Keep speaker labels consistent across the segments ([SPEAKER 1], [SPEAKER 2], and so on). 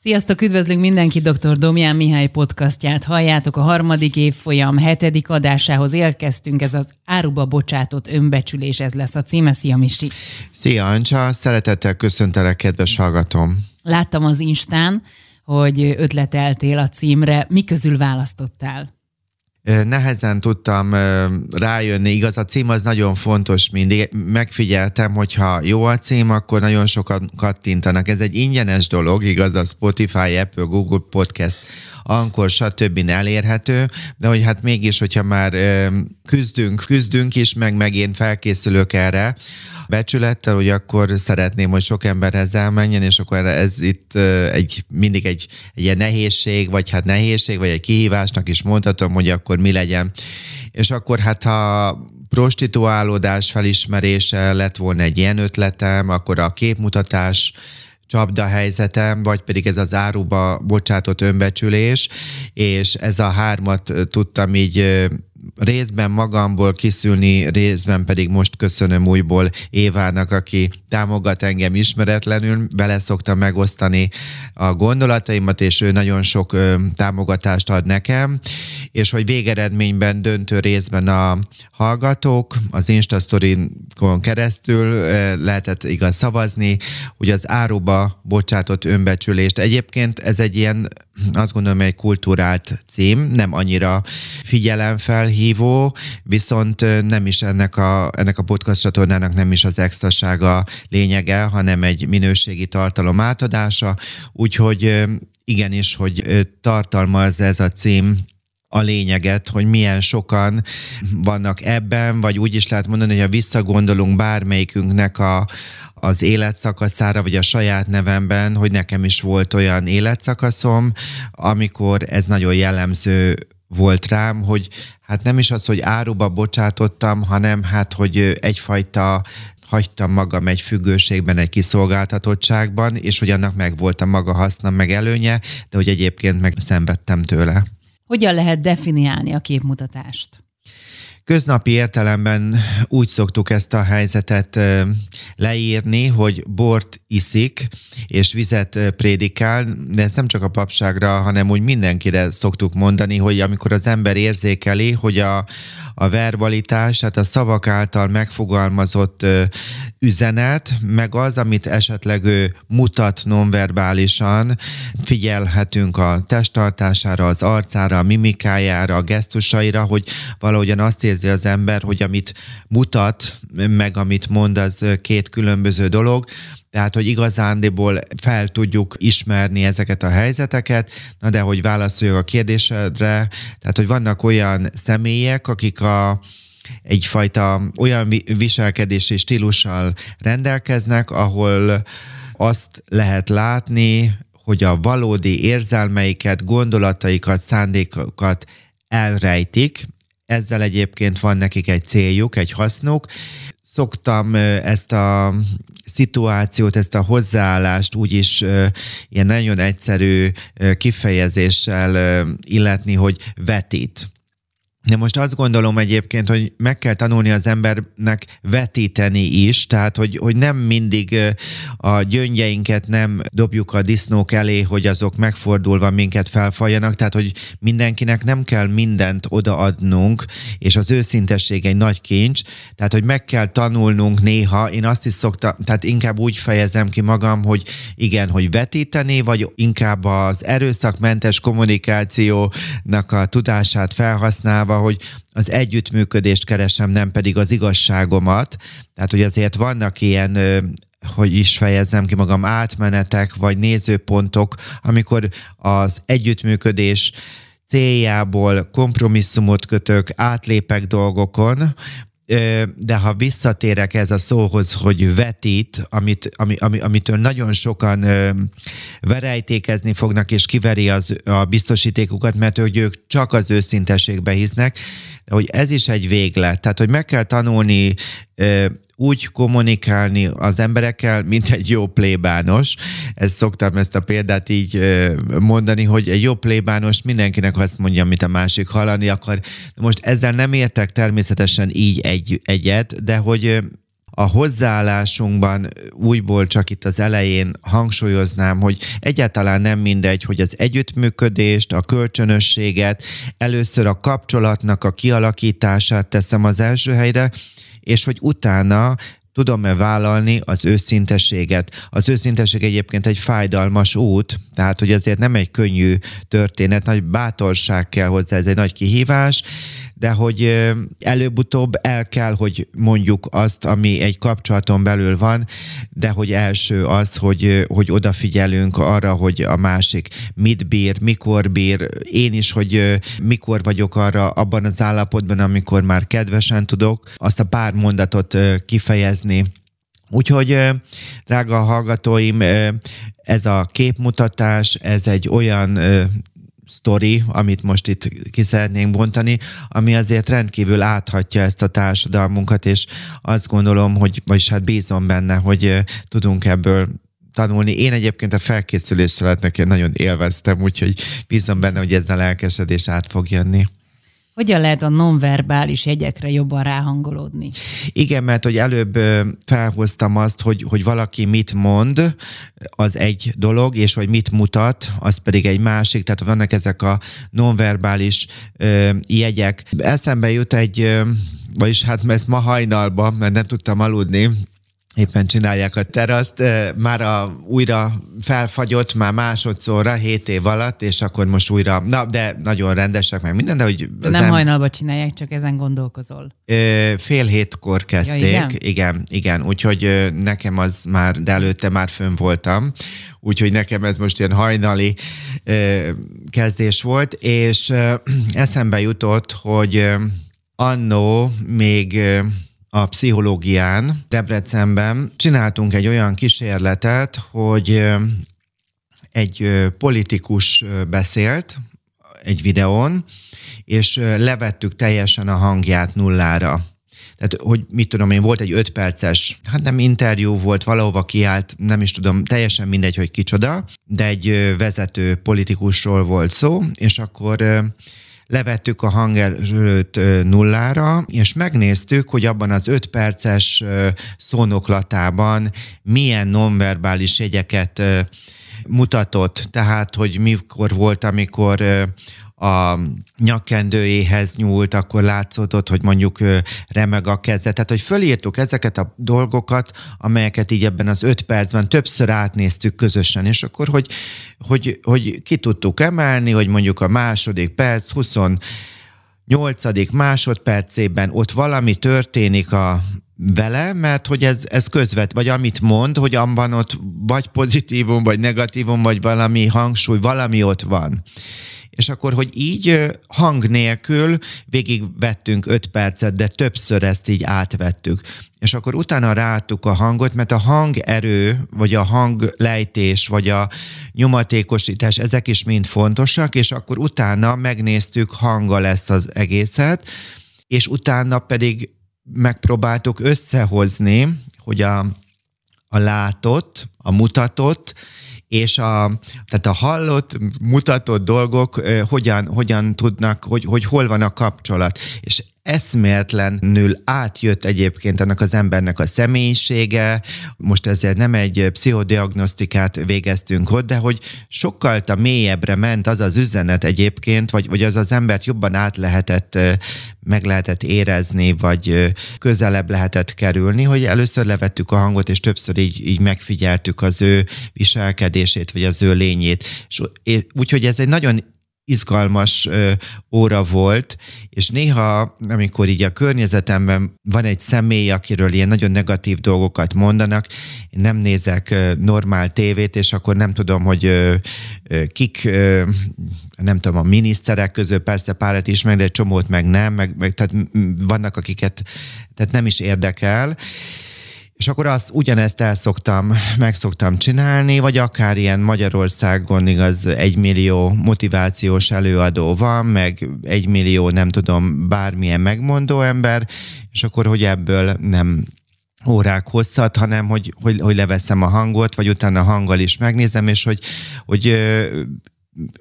[SPEAKER 1] Sziasztok, üdvözlünk mindenki, dr. Domján Mihály podcastját. Halljátok, a harmadik évfolyam hetedik adásához érkeztünk, ez az áruba bocsátott önbecsülés, ez lesz a címe. Szia, Misi!
[SPEAKER 2] Szia, Ancsa! Szeretettel köszöntelek, kedves hallgatom!
[SPEAKER 1] Láttam az Instán, hogy ötleteltél a címre. Mi közül választottál?
[SPEAKER 2] Nehezen tudtam rájönni, igaz, a cím az nagyon fontos mindig. Megfigyeltem, hogyha jó a cím, akkor nagyon sokan kattintanak. Ez egy ingyenes dolog, igaz, a Spotify, Apple, Google Podcast, Ankor, stb. elérhető, de hogy hát mégis, hogyha már küzdünk, küzdünk is, meg, meg én felkészülök erre, becsülettel, hogy akkor szeretném, hogy sok emberhez elmenjen, és akkor ez itt egy, mindig egy, egy ilyen nehézség, vagy hát nehézség, vagy egy kihívásnak is mondhatom, hogy akkor mi legyen. És akkor hát ha prostituálódás felismerése lett volna egy ilyen ötletem, akkor a képmutatás csapda helyzetem, vagy pedig ez az áruba bocsátott önbecsülés, és ez a hármat tudtam így részben magamból kiszülni, részben pedig most köszönöm újból Évának, aki támogat engem ismeretlenül, vele szoktam megosztani a gondolataimat, és ő nagyon sok támogatást ad nekem, és hogy végeredményben döntő részben a hallgatók az Instastory-kon keresztül lehetett igaz szavazni, hogy az áruba bocsátott önbecsülést. Egyébként ez egy ilyen, azt gondolom, egy kultúrált cím, nem annyira figyelemfelhívó, viszont nem is ennek a, ennek a podcast csatornának nem is az extrasága lényege, hanem egy minőségi tartalom átadása, úgyhogy igenis, hogy tartalmaz ez a cím a lényeget, hogy milyen sokan vannak ebben, vagy úgy is lehet mondani, hogy ha visszagondolunk bármelyikünknek a, az életszakaszára, vagy a saját nevemben, hogy nekem is volt olyan életszakaszom, amikor ez nagyon jellemző volt rám, hogy hát nem is az, hogy áruba bocsátottam, hanem hát, hogy egyfajta hagytam magam egy függőségben, egy kiszolgáltatottságban, és hogy annak meg volt a maga haszna, meg előnye, de hogy egyébként meg szenvedtem tőle.
[SPEAKER 1] Hogyan lehet definiálni a képmutatást?
[SPEAKER 2] Köznapi értelemben úgy szoktuk ezt a helyzetet leírni, hogy bort iszik és vizet prédikál, de ezt nem csak a papságra, hanem úgy mindenkire szoktuk mondani, hogy amikor az ember érzékeli, hogy a, a verbalitás, tehát a szavak által megfogalmazott üzenet, meg az, amit esetleg ő mutat nonverbálisan, figyelhetünk a testtartására, az arcára, a mimikájára, a gesztusaira, hogy valahogyan azt érzi az ember, hogy amit mutat, meg amit mond, az két különböző dolog, tehát, hogy igazándiból fel tudjuk ismerni ezeket a helyzeteket, na de hogy válaszoljak a kérdésedre, tehát, hogy vannak olyan személyek, akik a, egyfajta olyan viselkedési stílussal rendelkeznek, ahol azt lehet látni, hogy a valódi érzelmeiket, gondolataikat, szándékokat elrejtik, ezzel egyébként van nekik egy céljuk, egy hasznuk. Szoktam ezt a szituációt, ezt a hozzáállást úgyis ilyen nagyon egyszerű kifejezéssel illetni, hogy vetít. De most azt gondolom egyébként, hogy meg kell tanulni az embernek vetíteni is, tehát hogy, hogy nem mindig a gyöngyeinket nem dobjuk a disznók elé, hogy azok megfordulva minket felfaljanak, tehát hogy mindenkinek nem kell mindent odaadnunk, és az őszintesség egy nagy kincs, tehát hogy meg kell tanulnunk néha, én azt is szoktam, tehát inkább úgy fejezem ki magam, hogy igen, hogy vetíteni, vagy inkább az erőszakmentes kommunikációnak a tudását felhasználva, hogy az együttműködést keresem, nem pedig az igazságomat. Tehát, hogy azért vannak ilyen hogy is fejezzem ki magam, átmenetek vagy nézőpontok, amikor az együttműködés céljából kompromisszumot kötök, átlépek dolgokon, de ha visszatérek ez a szóhoz, hogy vetít, amit, ami, ami, amitől nagyon sokan verejtékezni fognak, és kiveri az, a biztosítékukat, mert ők, ők csak az őszintességbe hisznek, hogy ez is egy véglet. Tehát, hogy meg kell tanulni úgy kommunikálni az emberekkel, mint egy jó plébános. Ezt szoktam ezt a példát így mondani, hogy egy jó plébános mindenkinek azt mondja, amit a másik hallani akar. Most ezzel nem értek természetesen így egy, egyet, de hogy a hozzáállásunkban újból csak itt az elején hangsúlyoznám, hogy egyáltalán nem mindegy, hogy az együttműködést, a kölcsönösséget, először a kapcsolatnak a kialakítását teszem az első helyre, és hogy utána tudom-e vállalni az őszintességet. Az őszintesség egyébként egy fájdalmas út, tehát hogy azért nem egy könnyű történet, nagy bátorság kell hozzá, ez egy nagy kihívás, de hogy előbb-utóbb el kell, hogy mondjuk azt, ami egy kapcsolaton belül van, de hogy első az, hogy, hogy odafigyelünk arra, hogy a másik mit bír, mikor bír, én is, hogy mikor vagyok arra abban az állapotban, amikor már kedvesen tudok azt a pár mondatot kifejezni, Úgyhogy, drága hallgatóim, ez a képmutatás, ez egy olyan sztori, amit most itt ki szeretnénk bontani, ami azért rendkívül áthatja ezt a társadalmunkat, és azt gondolom, hogy, vagyis hát bízom benne, hogy tudunk ebből tanulni. Én egyébként a felkészülés alatt nagyon élveztem, úgyhogy bízom benne, hogy ez a lelkesedés át fog jönni.
[SPEAKER 1] Hogyan lehet a nonverbális jegyekre jobban ráhangolódni?
[SPEAKER 2] Igen, mert hogy előbb felhoztam azt, hogy, hogy valaki mit mond, az egy dolog, és hogy mit mutat, az pedig egy másik. Tehát vannak ezek a nonverbális ö, jegyek. Eszembe jut egy, vagyis hát ezt ma hajnalban, mert nem tudtam aludni, éppen csinálják a teraszt, már a, újra felfagyott már másodszorra, hét év alatt, és akkor most újra, na, de nagyon rendesek meg minden, de hogy...
[SPEAKER 1] De nem em... hajnalba csinálják, csak ezen gondolkozol.
[SPEAKER 2] Fél hétkor kezdték, ja, igen? igen, igen, úgyhogy nekem az már, de előtte már fönn voltam, úgyhogy nekem ez most ilyen hajnali kezdés volt, és eszembe jutott, hogy annó még a pszichológián Debrecenben csináltunk egy olyan kísérletet, hogy egy politikus beszélt egy videón, és levettük teljesen a hangját nullára. Tehát, hogy mit tudom én, volt egy öt perces, hát nem interjú volt, valahova kiállt, nem is tudom, teljesen mindegy, hogy kicsoda, de egy vezető politikusról volt szó, és akkor levettük a hangerőt nullára, és megnéztük, hogy abban az öt perces szónoklatában milyen nonverbális jegyeket mutatott, tehát, hogy mikor volt, amikor a nyakkendőjéhez nyúlt, akkor látszott, hogy mondjuk remeg a keze. Tehát, hogy fölírtuk ezeket a dolgokat, amelyeket így ebben az öt percben többször átnéztük közösen, és akkor, hogy, hogy, hogy ki tudtuk emelni, hogy mondjuk a második perc, 20 nyolcadik másodpercében ott valami történik a vele, mert hogy ez, ez közvet, vagy amit mond, hogy abban ott vagy pozitívum, vagy negatívum, vagy valami hangsúly, valami ott van és akkor, hogy így hang nélkül végigvettünk öt percet, de többször ezt így átvettük. És akkor utána ráadtuk a hangot, mert a hangerő, vagy a hanglejtés, vagy a nyomatékosítás, ezek is mind fontosak, és akkor utána megnéztük hanggal ezt az egészet, és utána pedig megpróbáltuk összehozni, hogy a, a látott, a mutatott, és a, tehát a hallott, mutatott dolgok hogyan, hogyan tudnak, hogy, hogy hol van a kapcsolat. És eszméletlenül átjött egyébként annak az embernek a személyisége, most ezért nem egy pszichodiagnosztikát végeztünk ott, de hogy sokkal a mélyebbre ment az az üzenet egyébként, vagy, vagy az az embert jobban át lehetett, meg lehetett érezni, vagy közelebb lehetett kerülni, hogy először levettük a hangot, és többször így, így megfigyeltük az ő viselkedését, vagy az ő lényét. Úgyhogy ez egy nagyon izgalmas óra volt, és néha, amikor így a környezetemben van egy személy, akiről ilyen nagyon negatív dolgokat mondanak, én nem nézek ö, normál tévét, és akkor nem tudom, hogy kik, nem tudom, a miniszterek közül persze párat is meg, de egy csomót meg nem, meg, meg tehát vannak, akiket tehát nem is érdekel, és akkor azt ugyanezt el szoktam, meg szoktam csinálni, vagy akár ilyen Magyarországon igaz egy millió motivációs előadó van, meg egy millió nem tudom bármilyen megmondó ember, és akkor hogy ebből nem órák hosszat, hanem hogy, hogy, hogy leveszem a hangot, vagy utána hanggal is megnézem, és hogy, hogy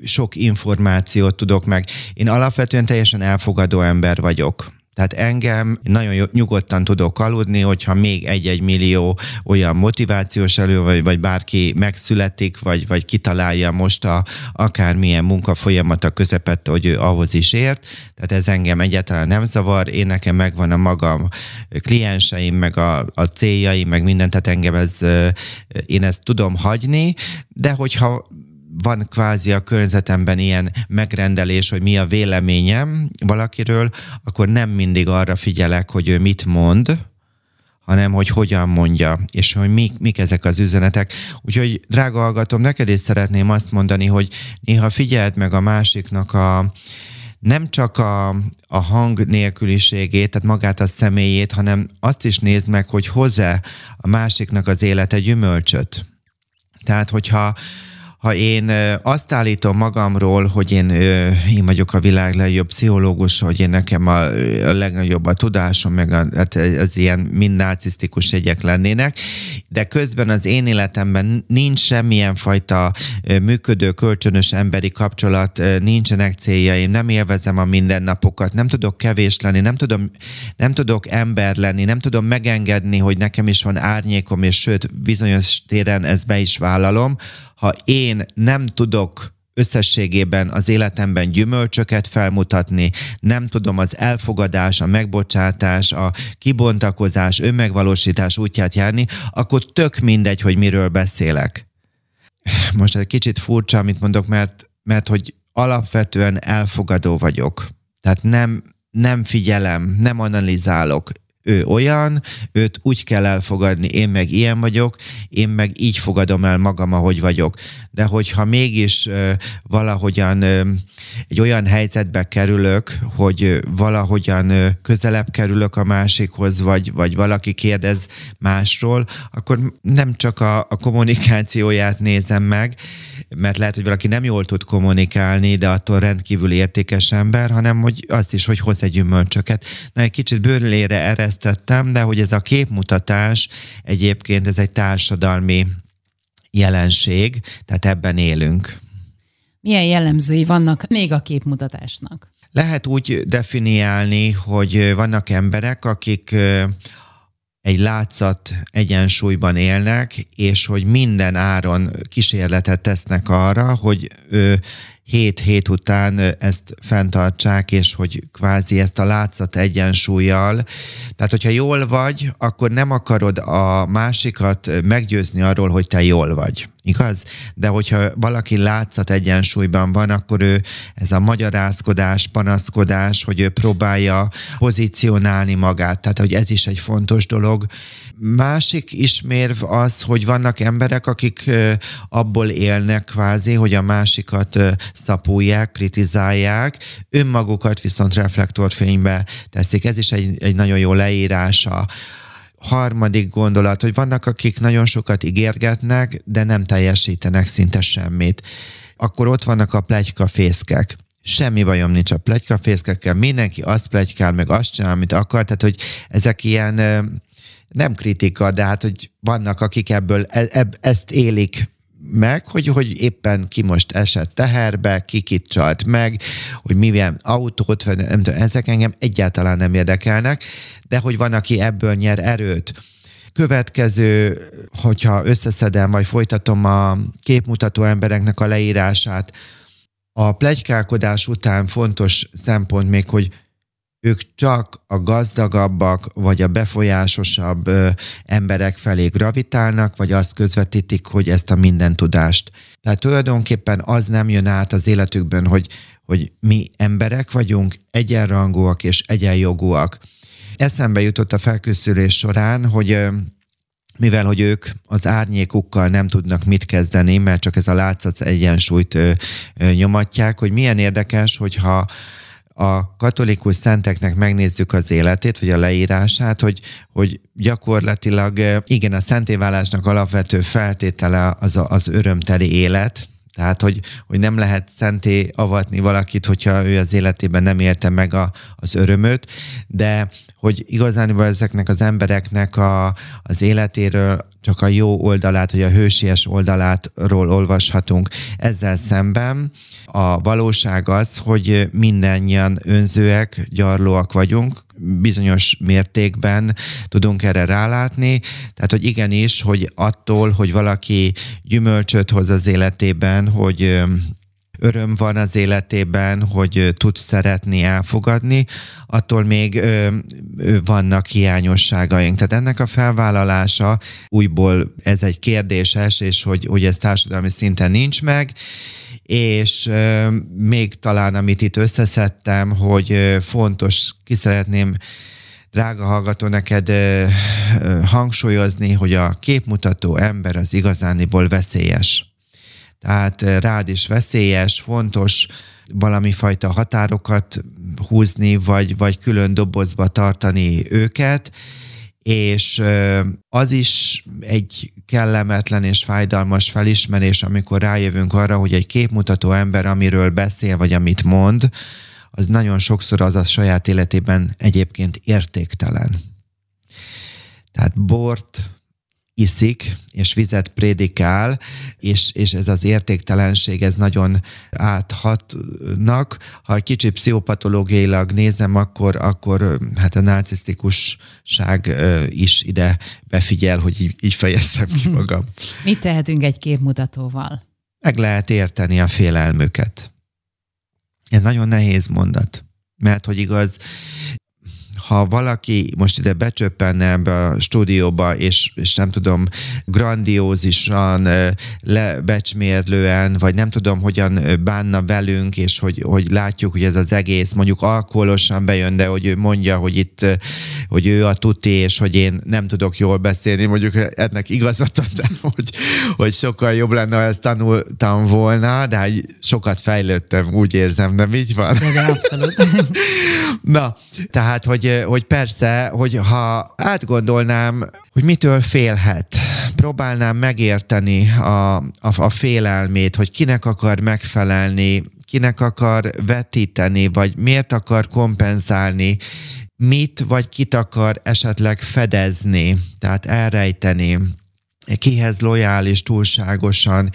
[SPEAKER 2] sok információt tudok meg. Én alapvetően teljesen elfogadó ember vagyok. Tehát engem nagyon nyugodtan tudok aludni, hogyha még egy-egy millió olyan motivációs elő, vagy, vagy bárki megszületik, vagy, vagy kitalálja most a akármilyen munkafolyamata közepette, hogy ő ahhoz is ért. Tehát ez engem egyáltalán nem zavar. Én nekem megvan a magam klienseim, meg a, a céljaim, meg minden, tehát engem ez, én ezt tudom hagyni, de hogyha van kvázi a környezetemben ilyen megrendelés, hogy mi a véleményem valakiről, akkor nem mindig arra figyelek, hogy ő mit mond, hanem hogy hogyan mondja, és hogy mik, mik ezek az üzenetek. Úgyhogy, drága hallgatom, neked is szeretném azt mondani, hogy néha figyeld meg a másiknak a, nem csak a, a hang nélküliségét, tehát magát a személyét, hanem azt is nézd meg, hogy hozzá a másiknak az élete gyümölcsöt. Tehát, hogyha ha én azt állítom magamról, hogy én, én vagyok a világ legjobb pszichológus, hogy én nekem a, a legnagyobb a tudásom, meg a, hát ez ilyen mind narcisztikus jegyek lennének, de közben az én életemben nincs semmilyen fajta működő, kölcsönös emberi kapcsolat, nincsenek céljaim, nem élvezem a mindennapokat, nem tudok kevés lenni, nem, tudom, nem tudok ember lenni, nem tudom megengedni, hogy nekem is van árnyékom, és sőt, bizonyos téren ezt be is vállalom, ha én nem tudok összességében az életemben gyümölcsöket felmutatni, nem tudom az elfogadás, a megbocsátás, a kibontakozás, önmegvalósítás útját járni, akkor tök mindegy, hogy miről beszélek. Most egy kicsit furcsa, amit mondok, mert, mert hogy alapvetően elfogadó vagyok. Tehát nem, nem figyelem, nem analizálok, ő olyan, őt úgy kell elfogadni, én meg ilyen vagyok, én meg így fogadom el magam, ahogy vagyok. De hogyha mégis valahogyan egy olyan helyzetbe kerülök, hogy valahogyan közelebb kerülök a másikhoz, vagy, vagy valaki kérdez másról, akkor nem csak a, a kommunikációját nézem meg, mert lehet, hogy valaki nem jól tud kommunikálni, de attól rendkívül értékes ember, hanem hogy azt is, hogy hoz egy gyümölcsöket. Na, egy kicsit bőrlére eresztettem, de hogy ez a képmutatás egyébként ez egy társadalmi jelenség, tehát ebben élünk.
[SPEAKER 1] Milyen jellemzői vannak még a képmutatásnak?
[SPEAKER 2] Lehet úgy definiálni, hogy vannak emberek, akik egy látszat egyensúlyban élnek, és hogy minden áron kísérletet tesznek arra, hogy hét hét után ezt fenntartsák, és hogy kvázi ezt a látszat egyensúlyjal. Tehát, hogyha jól vagy, akkor nem akarod a másikat meggyőzni arról, hogy te jól vagy. Igaz? De hogyha valaki látszat egyensúlyban van, akkor ő ez a magyarázkodás, panaszkodás, hogy ő próbálja pozícionálni magát. Tehát, hogy ez is egy fontos dolog. Másik ismérv az, hogy vannak emberek, akik abból élnek kvázi, hogy a másikat szapulják, kritizálják, önmagukat viszont reflektorfénybe teszik. Ez is egy, egy nagyon jó leírása harmadik gondolat, hogy vannak, akik nagyon sokat ígérgetnek, de nem teljesítenek szinte semmit. Akkor ott vannak a plegykafészkek. Semmi bajom nincs a plegykafészkekkel, mindenki azt plegykál, meg azt csinál, amit akar, tehát hogy ezek ilyen nem kritika, de hát, hogy vannak, akik ebből e, e, ezt élik meg, hogy, hogy éppen ki most esett teherbe, ki kit csalt meg, hogy milyen autót, vagy nem tudom, ezek engem egyáltalán nem érdekelnek, de hogy van, aki ebből nyer erőt. Következő, hogyha összeszedem, vagy folytatom a képmutató embereknek a leírását, a plegykálkodás után fontos szempont még, hogy ők csak a gazdagabbak vagy a befolyásosabb ö, emberek felé gravitálnak, vagy azt közvetítik, hogy ezt a minden tudást. Tehát tulajdonképpen az nem jön át az életükben, hogy, hogy mi emberek vagyunk, egyenrangúak és egyenjogúak. Eszembe jutott a felkészülés során, hogy ö, mivel hogy ők az árnyékukkal nem tudnak mit kezdeni, mert csak ez a látszat egyensúlyt ö, ö, nyomatják, hogy milyen érdekes, hogyha a katolikus szenteknek megnézzük az életét, vagy a leírását, hogy, hogy gyakorlatilag igen, a szentévállásnak alapvető feltétele az, a, az örömteli élet, tehát, hogy, hogy nem lehet szenté avatni valakit, hogyha ő az életében nem érte meg a, az örömöt, de hogy igazán ezeknek az embereknek a, az életéről csak a jó oldalát, vagy a hősies oldalátról olvashatunk. Ezzel szemben a valóság az, hogy mindannyian önzőek, gyarlóak vagyunk, bizonyos mértékben tudunk erre rálátni, tehát hogy igenis, hogy attól, hogy valaki gyümölcsöt hoz az életében, hogy öröm van az életében, hogy tud szeretni, elfogadni, attól még ö, ö, vannak hiányosságaink. Tehát ennek a felvállalása újból ez egy kérdéses, és hogy, hogy ez társadalmi szinten nincs meg, és ö, még talán, amit itt összeszedtem, hogy ö, fontos, ki szeretném drága hallgató, neked ö, ö, hangsúlyozni, hogy a képmutató ember az igazániból veszélyes tehát eh, rád is veszélyes, fontos valami fajta határokat húzni, vagy, vagy külön dobozba tartani őket, és eh, az is egy kellemetlen és fájdalmas felismerés, amikor rájövünk arra, hogy egy képmutató ember, amiről beszél, vagy amit mond, az nagyon sokszor az a saját életében egyébként értéktelen. Tehát bort, iszik, és vizet prédikál, és, és ez az értéktelenség, ez nagyon áthatnak. Ha egy kicsit pszichopatológiailag nézem, akkor, akkor hát a narcisztikusság is ide befigyel, hogy így, így fejezzem ki magam.
[SPEAKER 1] Mit tehetünk egy képmutatóval?
[SPEAKER 2] Meg lehet érteni a félelmüket. Ez nagyon nehéz mondat. Mert hogy igaz, ha valaki most ide becsöppenne ebbe a stúdióba, és, és nem tudom, grandiózisan, lebecsmérlően, vagy nem tudom, hogyan bánna velünk, és hogy, hogy látjuk, hogy ez az egész mondjuk alkoholosan bejön, de hogy ő mondja, hogy itt, hogy ő a tuti, és hogy én nem tudok jól beszélni, mondjuk ennek igazat de hogy, hogy sokkal jobb lenne, ha ezt tanultam volna, de sokat fejlődtem, úgy érzem, nem így van?
[SPEAKER 1] De, de abszolút.
[SPEAKER 2] Na, tehát, hogy hogy persze, hogy ha átgondolnám, hogy mitől félhet, próbálnám megérteni a, a, a félelmét, hogy kinek akar megfelelni, kinek akar vetíteni, vagy miért akar kompenzálni, mit vagy kit akar esetleg fedezni, tehát elrejteni, kihez lojális túlságosan,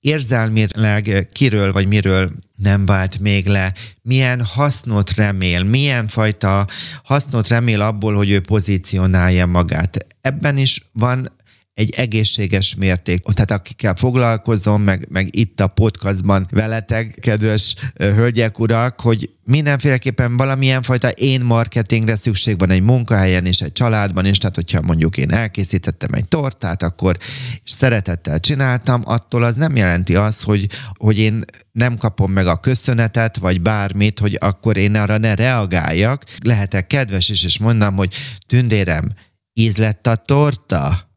[SPEAKER 2] érzelmileg kiről vagy miről nem vált még le, milyen hasznot remél, milyen fajta hasznot remél abból, hogy ő pozícionálja magát. Ebben is van egy egészséges mérték. Tehát akikkel foglalkozom, meg, meg itt a podcastban veletek, kedves hölgyek, urak, hogy mindenféleképpen valamilyen fajta én marketingre szükség van egy munkahelyen és egy családban is, tehát hogyha mondjuk én elkészítettem egy tortát, akkor és szeretettel csináltam, attól az nem jelenti azt, hogy, hogy én nem kapom meg a köszönetet, vagy bármit, hogy akkor én arra ne reagáljak. Lehetek kedves is, és mondom, hogy tündérem, íz lett a torta?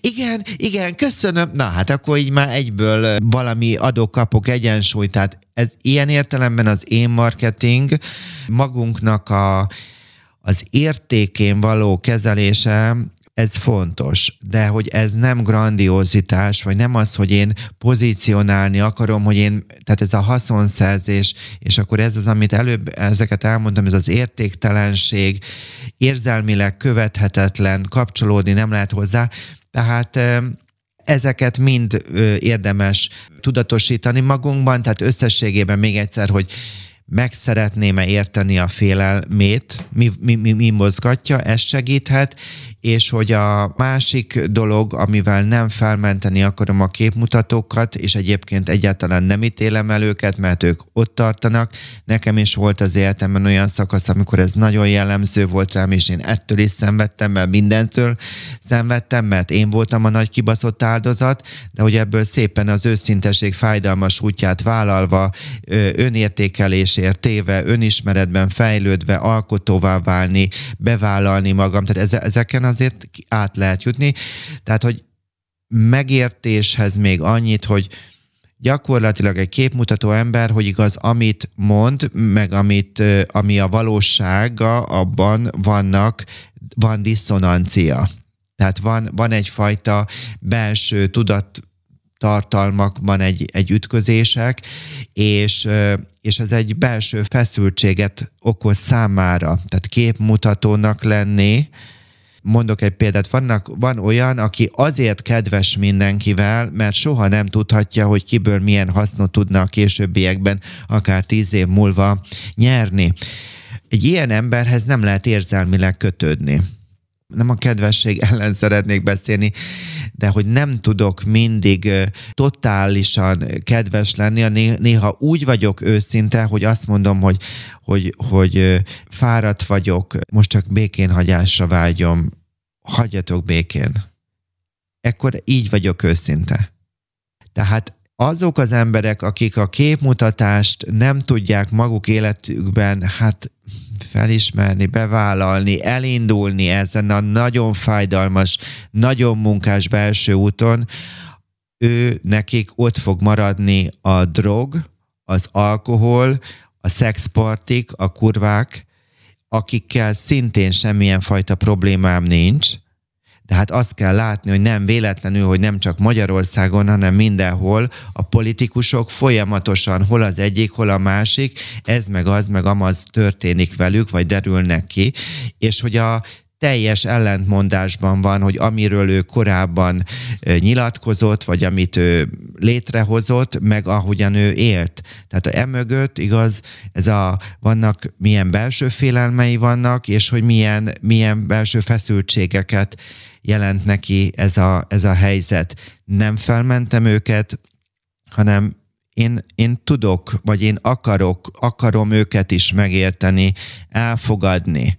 [SPEAKER 2] Igen, igen, köszönöm. Na hát akkor így már egyből valami adok-kapok egyensúly. Tehát ez ilyen értelemben az én marketing magunknak a, az értékén való kezelése ez fontos, de hogy ez nem grandiózitás, vagy nem az, hogy én pozícionálni akarom, hogy én, tehát ez a haszonszerzés, és akkor ez az, amit előbb ezeket elmondtam, ez az értéktelenség, érzelmileg követhetetlen, kapcsolódni nem lehet hozzá, tehát ezeket mind érdemes tudatosítani magunkban, tehát összességében még egyszer, hogy meg szeretném-e érteni a félelmét, mi, mi, mi, mi mozgatja, ez segíthet, és hogy a másik dolog, amivel nem felmenteni akarom a képmutatókat, és egyébként egyáltalán nem ítélem el őket, mert ők ott tartanak. Nekem is volt az életemben olyan szakasz, amikor ez nagyon jellemző volt rám, és én ettől is szenvedtem, mert mindentől szenvedtem, mert én voltam a nagy kibaszott áldozat, de hogy ebből szépen az őszinteség fájdalmas útját vállalva, önértékelésért téve, önismeretben fejlődve, alkotóvá válni, bevállalni magam, tehát ezeken azért át lehet jutni. Tehát, hogy megértéshez még annyit, hogy gyakorlatilag egy képmutató ember, hogy igaz, amit mond, meg amit, ami a valósága, abban vannak, van diszonancia. Tehát van, van egyfajta belső tudat tartalmakban egy, egy ütközések, és, és ez egy belső feszültséget okoz számára. Tehát képmutatónak lenni, Mondok egy példát, vannak, van olyan, aki azért kedves mindenkivel, mert soha nem tudhatja, hogy kiből milyen hasznot tudna a későbbiekben, akár tíz év múlva nyerni. Egy ilyen emberhez nem lehet érzelmileg kötődni nem a kedvesség ellen szeretnék beszélni, de hogy nem tudok mindig totálisan kedves lenni, néha úgy vagyok őszinte, hogy azt mondom, hogy, hogy, hogy fáradt vagyok, most csak békén hagyásra vágyom, hagyjatok békén. Ekkor így vagyok őszinte. Tehát azok az emberek, akik a képmutatást nem tudják maguk életükben, hát felismerni, bevállalni, elindulni ezen a nagyon fájdalmas, nagyon munkás belső úton, ő nekik ott fog maradni a drog, az alkohol, a szexpartik, a kurvák, akikkel szintén semmilyen fajta problémám nincs, de hát azt kell látni, hogy nem véletlenül, hogy nem csak Magyarországon, hanem mindenhol a politikusok folyamatosan hol az egyik, hol a másik, ez meg az, meg amaz történik velük, vagy derülnek ki, és hogy a teljes ellentmondásban van, hogy amiről ő korábban nyilatkozott, vagy amit ő létrehozott, meg ahogyan ő élt. Tehát a emögött, igaz, ez a, vannak milyen belső félelmei vannak, és hogy milyen, milyen belső feszültségeket jelent neki ez a, ez a helyzet. Nem felmentem őket, hanem én, én tudok, vagy én akarok, akarom őket is megérteni, elfogadni.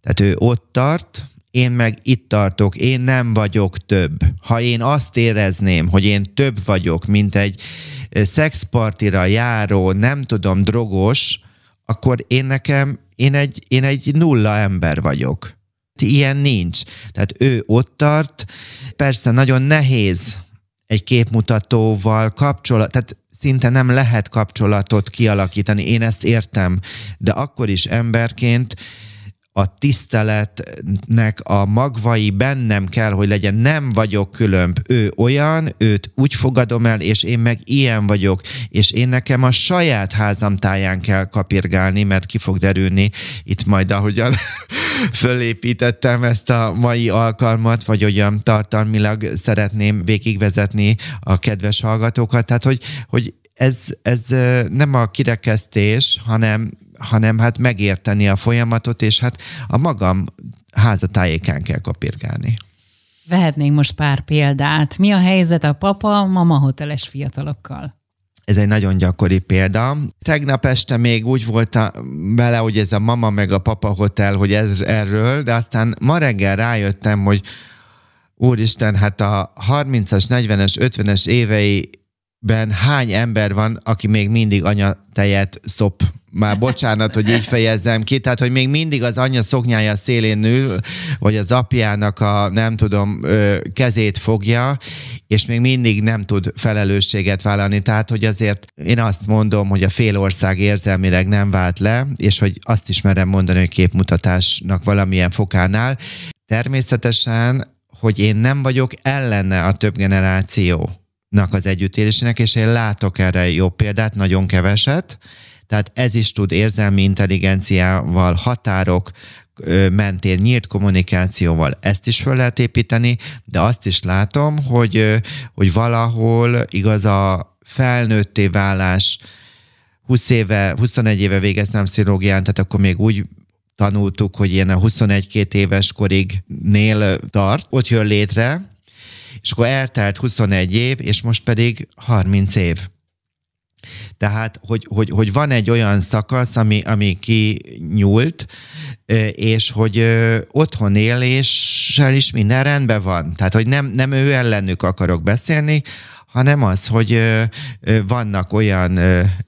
[SPEAKER 2] Tehát ő ott tart, én meg itt tartok, én nem vagyok több. Ha én azt érezném, hogy én több vagyok, mint egy szexpartira járó, nem tudom, drogos, akkor én nekem, én egy, én egy nulla ember vagyok. Ilyen nincs. Tehát ő ott tart. Persze nagyon nehéz egy képmutatóval kapcsolat, tehát szinte nem lehet kapcsolatot kialakítani. Én ezt értem, de akkor is emberként a tiszteletnek a magvai bennem kell, hogy legyen. Nem vagyok különb. Ő olyan, őt úgy fogadom el, és én meg ilyen vagyok, és én nekem a saját házam táján kell kapirgálni, mert ki fog derülni itt majd, ahogyan fölépítettem ezt a mai alkalmat, vagy olyan tartalmilag szeretném végigvezetni a kedves hallgatókat. Tehát, hogy, hogy ez, ez nem a kirekesztés, hanem hanem hát megérteni a folyamatot, és hát a magam házatájékán kell kapirgálni.
[SPEAKER 1] Vehetnénk most pár példát. Mi a helyzet a papa-mama hoteles fiatalokkal?
[SPEAKER 2] Ez egy nagyon gyakori példa. Tegnap este még úgy volt vele, hogy ez a mama meg a papa hotel, hogy ez erről, de aztán ma reggel rájöttem, hogy úristen, hát a 30-as, 40-es, 50-es éveiben hány ember van, aki még mindig anyatejet szop már bocsánat, hogy így fejezzem ki, tehát, hogy még mindig az anyja szoknyája szélén nő, vagy az apjának a, nem tudom, kezét fogja, és még mindig nem tud felelősséget vállalni. Tehát, hogy azért én azt mondom, hogy a fél ország érzelmileg nem vált le, és hogy azt is merem mondani, hogy képmutatásnak valamilyen fokánál. Természetesen, hogy én nem vagyok ellene a több generációnak az együttélésének, és én látok erre jó példát, nagyon keveset, tehát ez is tud érzelmi intelligenciával, határok mentén, nyílt kommunikációval ezt is fel lehet építeni, de azt is látom, hogy, hogy valahol igaz a felnőtté válás, 20 éve, 21 éve végeztem pszichológián, tehát akkor még úgy tanultuk, hogy ilyen a 21-2 éves korig nél tart, ott jön létre, és akkor eltelt 21 év, és most pedig 30 év. Tehát, hogy, hogy, hogy van egy olyan szakasz, ami, ami kinyúlt, és hogy otthon éléssel is minden rendben van. Tehát, hogy nem, nem ő ellenük akarok beszélni, hanem az, hogy vannak olyan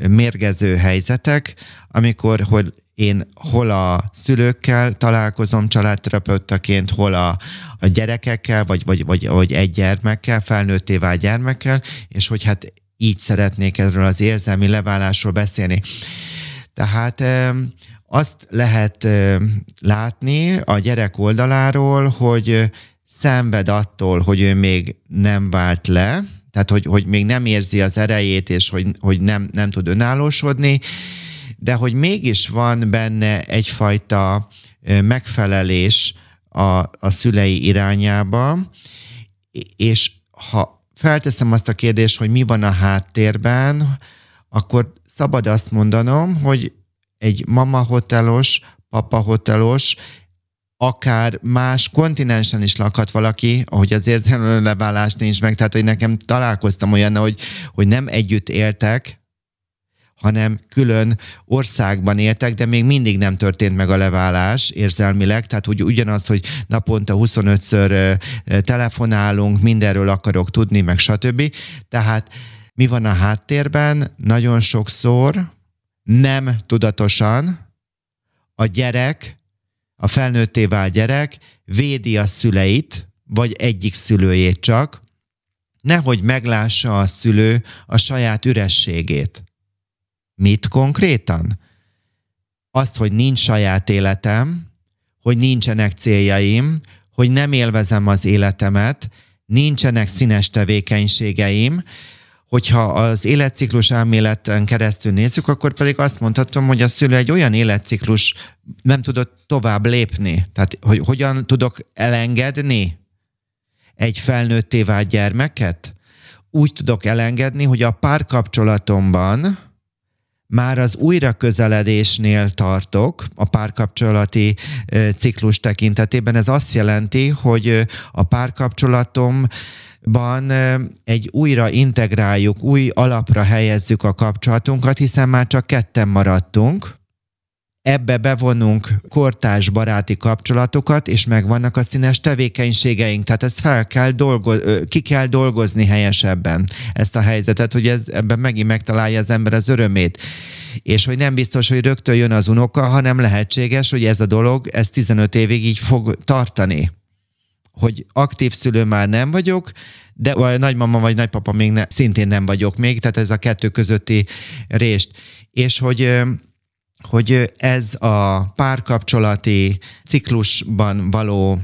[SPEAKER 2] mérgező helyzetek, amikor hogy én hol a szülőkkel találkozom családterapeutaként, hol a, a gyerekekkel, vagy, vagy, vagy, vagy egy gyermekkel, felnőtté vált gyermekkel, és hogy hát így szeretnék erről az érzelmi leválásról beszélni. Tehát azt lehet látni a gyerek oldaláról, hogy szenved attól, hogy ő még nem vált le, tehát hogy, hogy még nem érzi az erejét, és hogy, hogy nem, nem tud önállósodni, de hogy mégis van benne egyfajta megfelelés a, a szülei irányába, és ha felteszem azt a kérdést, hogy mi van a háttérben, akkor szabad azt mondanom, hogy egy mama hotelos, papa hotelos, akár más kontinensen is lakhat valaki, ahogy az érzelmi leválás nincs meg, tehát hogy nekem találkoztam olyan, hogy, hogy nem együtt éltek, hanem külön országban éltek, de még mindig nem történt meg a leválás érzelmileg, tehát hogy ugyanaz, hogy naponta 25-ször telefonálunk, mindenről akarok tudni, meg stb. Tehát mi van a háttérben? Nagyon sokszor nem tudatosan a gyerek, a felnőtté vált gyerek védi a szüleit, vagy egyik szülőjét csak, nehogy meglássa a szülő a saját ürességét. Mit konkrétan? Azt, hogy nincs saját életem, hogy nincsenek céljaim, hogy nem élvezem az életemet, nincsenek színes tevékenységeim, hogyha az életciklus elméleten keresztül nézzük, akkor pedig azt mondhatom, hogy a szülő egy olyan életciklus nem tudott tovább lépni. Tehát, hogy hogyan tudok elengedni egy felnőtté vált gyermeket? Úgy tudok elengedni, hogy a párkapcsolatomban már az újra közeledésnél tartok a párkapcsolati ciklus tekintetében. Ez azt jelenti, hogy a párkapcsolatom ban egy újra integráljuk, új alapra helyezzük a kapcsolatunkat, hiszen már csak ketten maradtunk, ebbe bevonunk kortás baráti kapcsolatokat, és megvannak a színes tevékenységeink. Tehát ezt fel kell dolgoz, ki kell dolgozni helyesebben, ezt a helyzetet, hogy ez, ebben megint megtalálja az ember az örömét. És hogy nem biztos, hogy rögtön jön az unoka, hanem lehetséges, hogy ez a dolog, ez 15 évig így fog tartani hogy aktív szülő már nem vagyok, de a nagymama vagy nagypapa még ne, szintén nem vagyok még, tehát ez a kettő közötti rést. És hogy hogy ez a párkapcsolati ciklusban való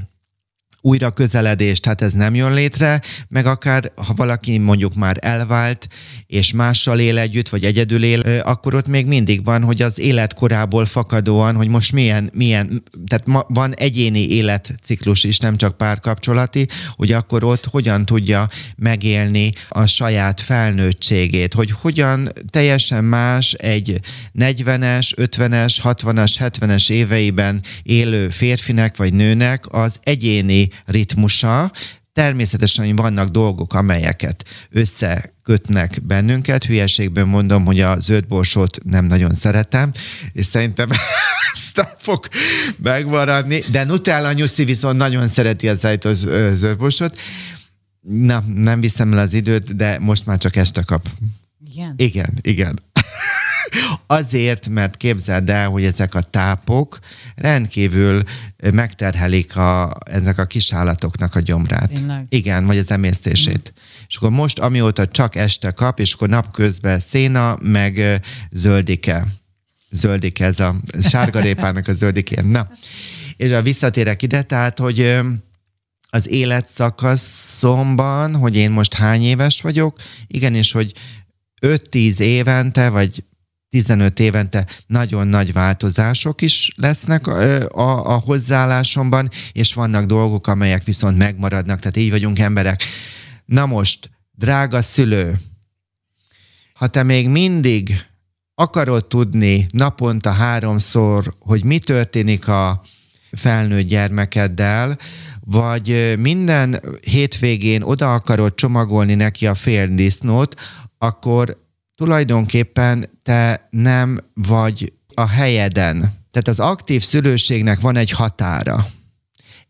[SPEAKER 2] újra közeledés, tehát ez nem jön létre, meg akár ha valaki mondjuk már elvált, és mással él együtt, vagy egyedül él, akkor ott még mindig van, hogy az életkorából fakadóan, hogy most milyen, milyen tehát ma van egyéni életciklus is, nem csak párkapcsolati, hogy akkor ott hogyan tudja megélni a saját felnőttségét, hogy hogyan teljesen más egy 40-es, 50-es, 60-as, 70-es éveiben élő férfinek vagy nőnek az egyéni ritmusa, Természetesen vannak dolgok, amelyeket összekötnek bennünket. Hülyeségből mondom, hogy a zöldborsót nem nagyon szeretem, és szerintem ezt nem fog megmaradni, de Nutella nyuszi viszont nagyon szereti az ajtó zöldborsót. Na, nem viszem el az időt, de most már csak este kap.
[SPEAKER 1] Igen?
[SPEAKER 2] Igen, igen. Azért, mert képzeld el, hogy ezek a tápok rendkívül megterhelik a, ennek a kisállatoknak a gyomrát.
[SPEAKER 1] Tényleg?
[SPEAKER 2] Igen, vagy az emésztését. Mm. És akkor most, amióta csak este kap, és akkor napközben széna, meg zöldike. Zöldike, ez a sárgarépának a zöldike. Na, és a visszatérek ide, tehát, hogy az életszakaszomban, hogy én most hány éves vagyok, igenis, hogy 5-10 évente, vagy 15 évente nagyon nagy változások is lesznek a, a, a hozzáállásomban, és vannak dolgok, amelyek viszont megmaradnak, tehát így vagyunk emberek. Na most, drága szülő, ha te még mindig akarod tudni naponta háromszor, hogy mi történik a felnőtt gyermekeddel, vagy minden hétvégén oda akarod csomagolni neki a fél disznót, akkor tulajdonképpen te nem vagy a helyeden. Tehát az aktív szülőségnek van egy határa.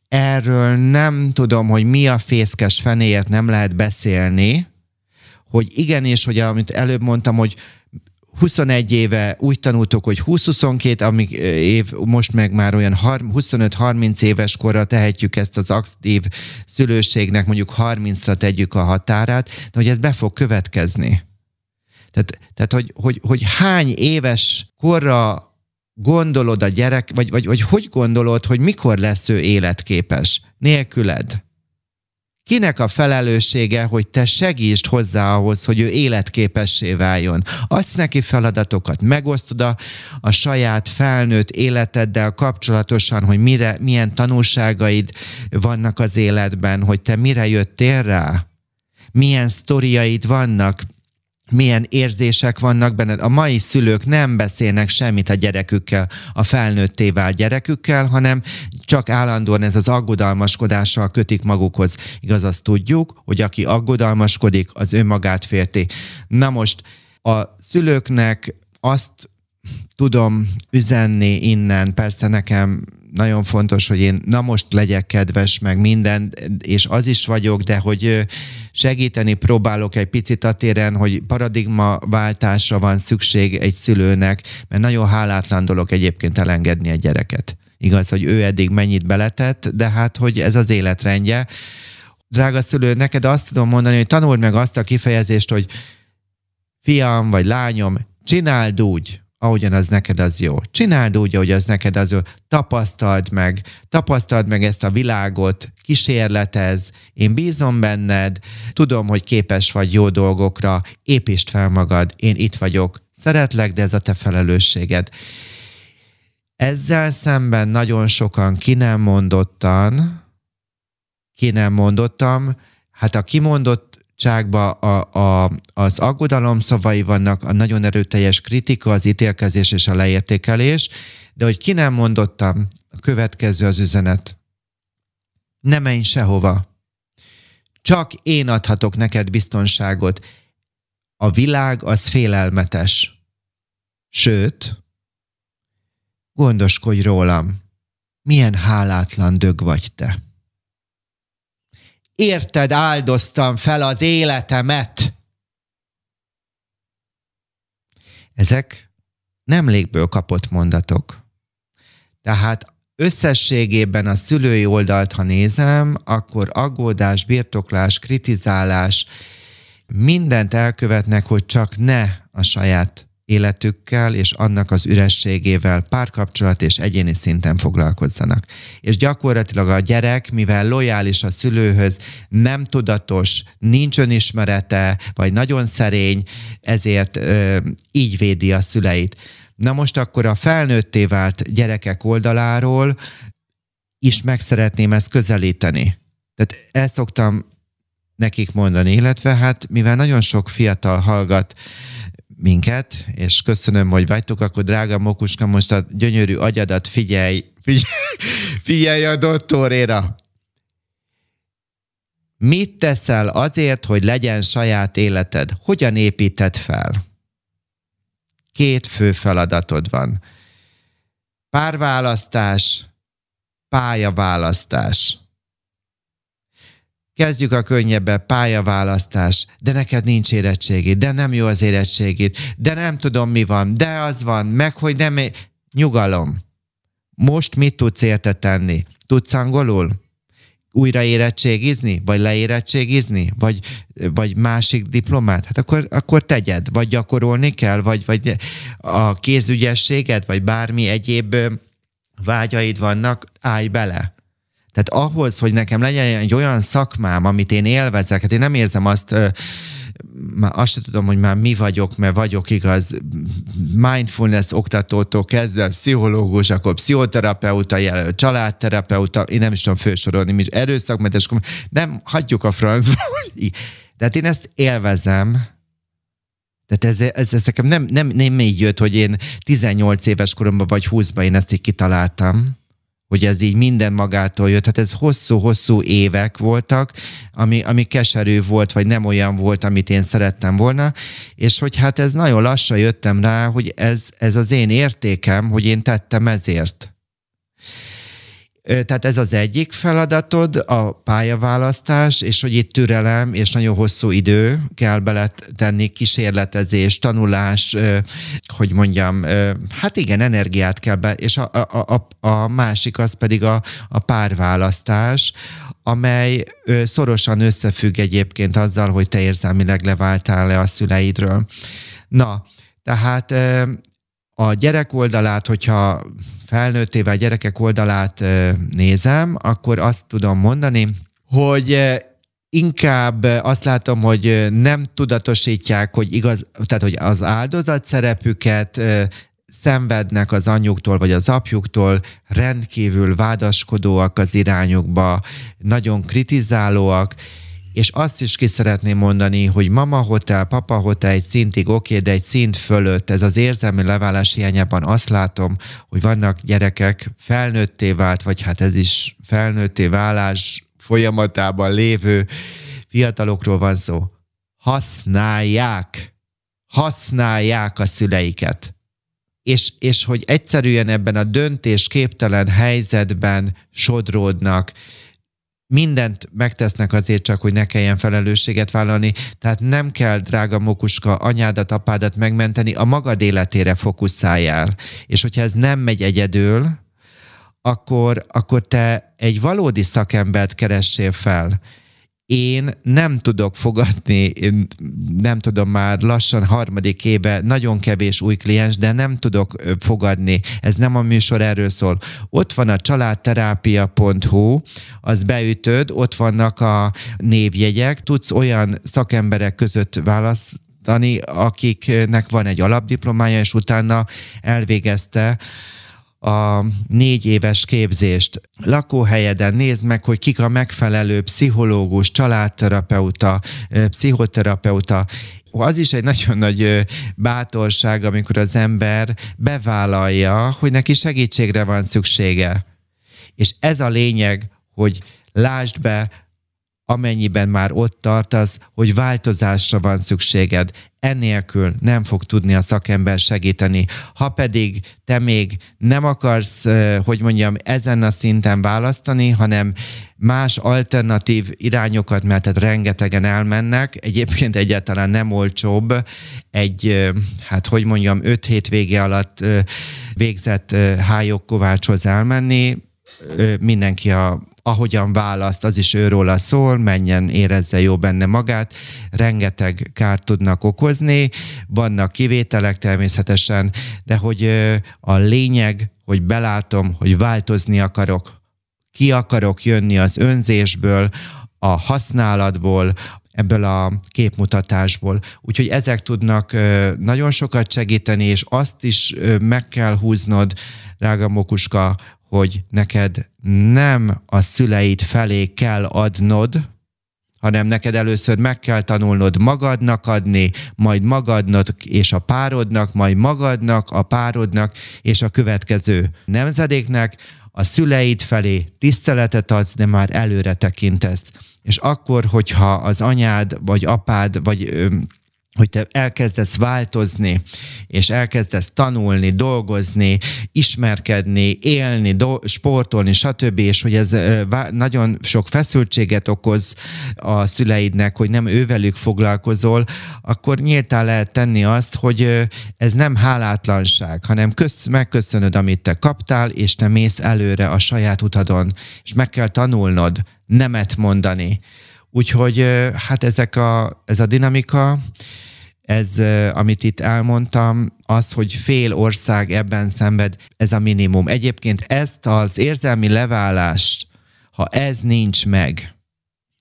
[SPEAKER 2] Erről nem tudom, hogy mi a fészkes fenéért nem lehet beszélni, hogy igenis, hogy amit előbb mondtam, hogy 21 éve úgy tanultuk, hogy 20-22, amíg év, most meg már olyan 25-30 éves korra tehetjük ezt az aktív szülőségnek, mondjuk 30-ra tegyük a határát, de hogy ez be fog következni. Tehát, tehát hogy, hogy, hogy hány éves korra gondolod a gyerek, vagy, vagy, vagy hogy gondolod, hogy mikor lesz ő életképes nélküled? Kinek a felelőssége, hogy te segítsd hozzá ahhoz, hogy ő életképessé váljon? Adsz neki feladatokat, megosztod a, a saját felnőtt életeddel kapcsolatosan, hogy mire, milyen tanulságaid vannak az életben, hogy te mire jöttél rá? Milyen sztoriaid vannak, milyen érzések vannak benned. A mai szülők nem beszélnek semmit a gyerekükkel, a felnőtté vált gyerekükkel, hanem csak állandóan ez az aggodalmaskodással kötik magukhoz. Igaz, azt tudjuk, hogy aki aggodalmaskodik, az önmagát férti. Na most a szülőknek azt tudom üzenni innen, persze nekem nagyon fontos, hogy én na most legyek kedves, meg minden, és az is vagyok, de hogy segíteni próbálok egy picit a téren, hogy paradigmaváltásra van szükség egy szülőnek, mert nagyon hálátlan dolog egyébként elengedni a gyereket. Igaz, hogy ő eddig mennyit beletett, de hát, hogy ez az életrendje. Drága szülő, neked azt tudom mondani, hogy tanuld meg azt a kifejezést, hogy fiam vagy lányom, csináld úgy, ahogyan az neked az jó. Csináld úgy, ahogy az neked az jó. Tapasztald meg, tapasztald meg ezt a világot, kísérletez, én bízom benned, tudom, hogy képes vagy jó dolgokra, építsd fel magad, én itt vagyok, szeretlek, de ez a te felelősséged. Ezzel szemben nagyon sokan ki nem mondottan, ki nem mondottam, hát a kimondott bizottságban a, a, az aggodalom szavai vannak, a nagyon erőteljes kritika, az ítélkezés és a leértékelés, de hogy ki nem mondottam, a következő az üzenet. Ne menj sehova. Csak én adhatok neked biztonságot. A világ az félelmetes. Sőt, gondoskodj rólam. Milyen hálátlan dög vagy te érted áldoztam fel az életemet. Ezek nem légből kapott mondatok. Tehát összességében a szülői oldalt, ha nézem, akkor aggódás, birtoklás, kritizálás, mindent elkövetnek, hogy csak ne a saját életükkel és annak az ürességével párkapcsolat és egyéni szinten foglalkozzanak. És gyakorlatilag a gyerek, mivel lojális a szülőhöz, nem tudatos, nincs önismerete, vagy nagyon szerény, ezért ö, így védi a szüleit. Na most akkor a felnőtté vált gyerekek oldaláról is meg szeretném ezt közelíteni. Tehát el szoktam nekik mondani, illetve hát mivel nagyon sok fiatal hallgat minket, és köszönöm, hogy vagytok, akkor drága Mokuska, most a gyönyörű agyadat figyelj, figyelj, figyelj a doktoréra. Mit teszel azért, hogy legyen saját életed? Hogyan építed fel? Két fő feladatod van. Párválasztás, pályaválasztás. Kezdjük a könnyebbet, pályaválasztás, de neked nincs érettségid, de nem jó az érettségid, de nem tudom mi van, de az van, meg hogy nem... É- Nyugalom. Most mit tudsz érte tenni? Tudsz angolul? Újra érettségizni? Vagy leérettségizni? Vagy, vagy másik diplomát? Hát akkor, akkor tegyed. Vagy gyakorolni kell? Vagy, vagy a kézügyességed? Vagy bármi egyéb vágyaid vannak? Állj bele tehát ahhoz, hogy nekem legyen egy olyan szakmám, amit én élvezek, hát én nem érzem azt, már azt sem tudom, hogy már mi vagyok, mert vagyok igaz, mindfulness oktatótól kezdve, pszichológus, akkor pszichoterapeuta, jelölt, családterapeuta, én nem is tudom felsorolni, mi erőszakmentes, nem, hagyjuk a francba. Tehát én ezt élvezem, tehát ez, ez, ez nekem nem, nem, nem így jött, hogy én 18 éves koromban vagy 20-ban én ezt így kitaláltam hogy ez így minden magától jött. Hát ez hosszú-hosszú évek voltak, ami, ami keserű volt, vagy nem olyan volt, amit én szerettem volna, és hogy hát ez nagyon lassan jöttem rá, hogy ez, ez az én értékem, hogy én tettem ezért. Tehát ez az egyik feladatod, a pályaválasztás, és hogy itt türelem és nagyon hosszú idő kell beletenni, kísérletezés, tanulás, hogy mondjam, hát igen, energiát kell be, és a, a, a, a másik az pedig a, a párválasztás, amely szorosan összefügg egyébként azzal, hogy te érzelmileg leváltál le a szüleidről. Na, tehát a gyerek oldalát, hogyha felnőttével gyerekek oldalát nézem, akkor azt tudom mondani, hogy inkább azt látom, hogy nem tudatosítják, hogy igaz, tehát hogy az áldozat szerepüket szenvednek az anyjuktól vagy az apjuktól, rendkívül vádaskodóak az irányukba, nagyon kritizálóak, és azt is ki szeretném mondani, hogy mama hotel, papa hotel egy szintig oké, de egy szint fölött, ez az érzelmi leválás hiányában azt látom, hogy vannak gyerekek felnőtté vált, vagy hát ez is felnőtté válás folyamatában lévő fiatalokról van szó. Használják, használják a szüleiket. És, és hogy egyszerűen ebben a döntés képtelen helyzetben sodródnak, mindent megtesznek azért csak, hogy ne kelljen felelősséget vállalni, tehát nem kell, drága Mokuska, anyádat, apádat megmenteni, a magad életére fókuszáljál. És hogyha ez nem megy egyedül, akkor, akkor te egy valódi szakembert keressél fel, én nem tudok fogadni, én nem tudom már lassan harmadik éve, nagyon kevés új kliens, de nem tudok fogadni. Ez nem a műsor erről szól. Ott van a családterápia.hu, az beütöd, ott vannak a névjegyek, tudsz olyan szakemberek között választani, akiknek van egy alapdiplomája, és utána elvégezte a négy éves képzést. Lakóhelyeden nézd meg, hogy kik a megfelelő pszichológus, családterapeuta, pszichoterapeuta, az is egy nagyon nagy bátorság, amikor az ember bevállalja, hogy neki segítségre van szüksége. És ez a lényeg, hogy lásd be, amennyiben már ott tartasz, hogy változásra van szükséged. Ennélkül nem fog tudni a szakember segíteni. Ha pedig te még nem akarsz, hogy mondjam, ezen a szinten választani, hanem más alternatív irányokat, mert tehát rengetegen elmennek, egyébként egyáltalán nem olcsóbb egy, hát hogy mondjam, öt hétvége alatt végzett hájokkovácshoz elmenni, mindenki a ahogyan választ, az is őróla szól, menjen, érezze jó benne magát, rengeteg kárt tudnak okozni, vannak kivételek természetesen, de hogy a lényeg, hogy belátom, hogy változni akarok, ki akarok jönni az önzésből, a használatból, ebből a képmutatásból. Úgyhogy ezek tudnak nagyon sokat segíteni, és azt is meg kell húznod, drága Mokuska, hogy neked nem a szüleid felé kell adnod, hanem neked először meg kell tanulnod magadnak adni, majd magadnak és a párodnak, majd magadnak, a párodnak és a következő nemzedéknek, a szüleid felé tiszteletet adsz, de már előre tekintesz. És akkor, hogyha az anyád, vagy apád, vagy hogy te elkezdesz változni, és elkezdesz tanulni, dolgozni, ismerkedni, élni, do- sportolni, stb., és hogy ez nagyon sok feszültséget okoz a szüleidnek, hogy nem ővelük foglalkozol, akkor nyíltán lehet tenni azt, hogy ez nem hálátlanság, hanem kösz, megköszönöd, amit te kaptál, és te mész előre a saját utadon, és meg kell tanulnod nemet mondani. Úgyhogy hát ezek a, ez a dinamika, ez, amit itt elmondtam, az, hogy fél ország ebben szenved, ez a minimum. Egyébként ezt az érzelmi leválást, ha ez nincs meg,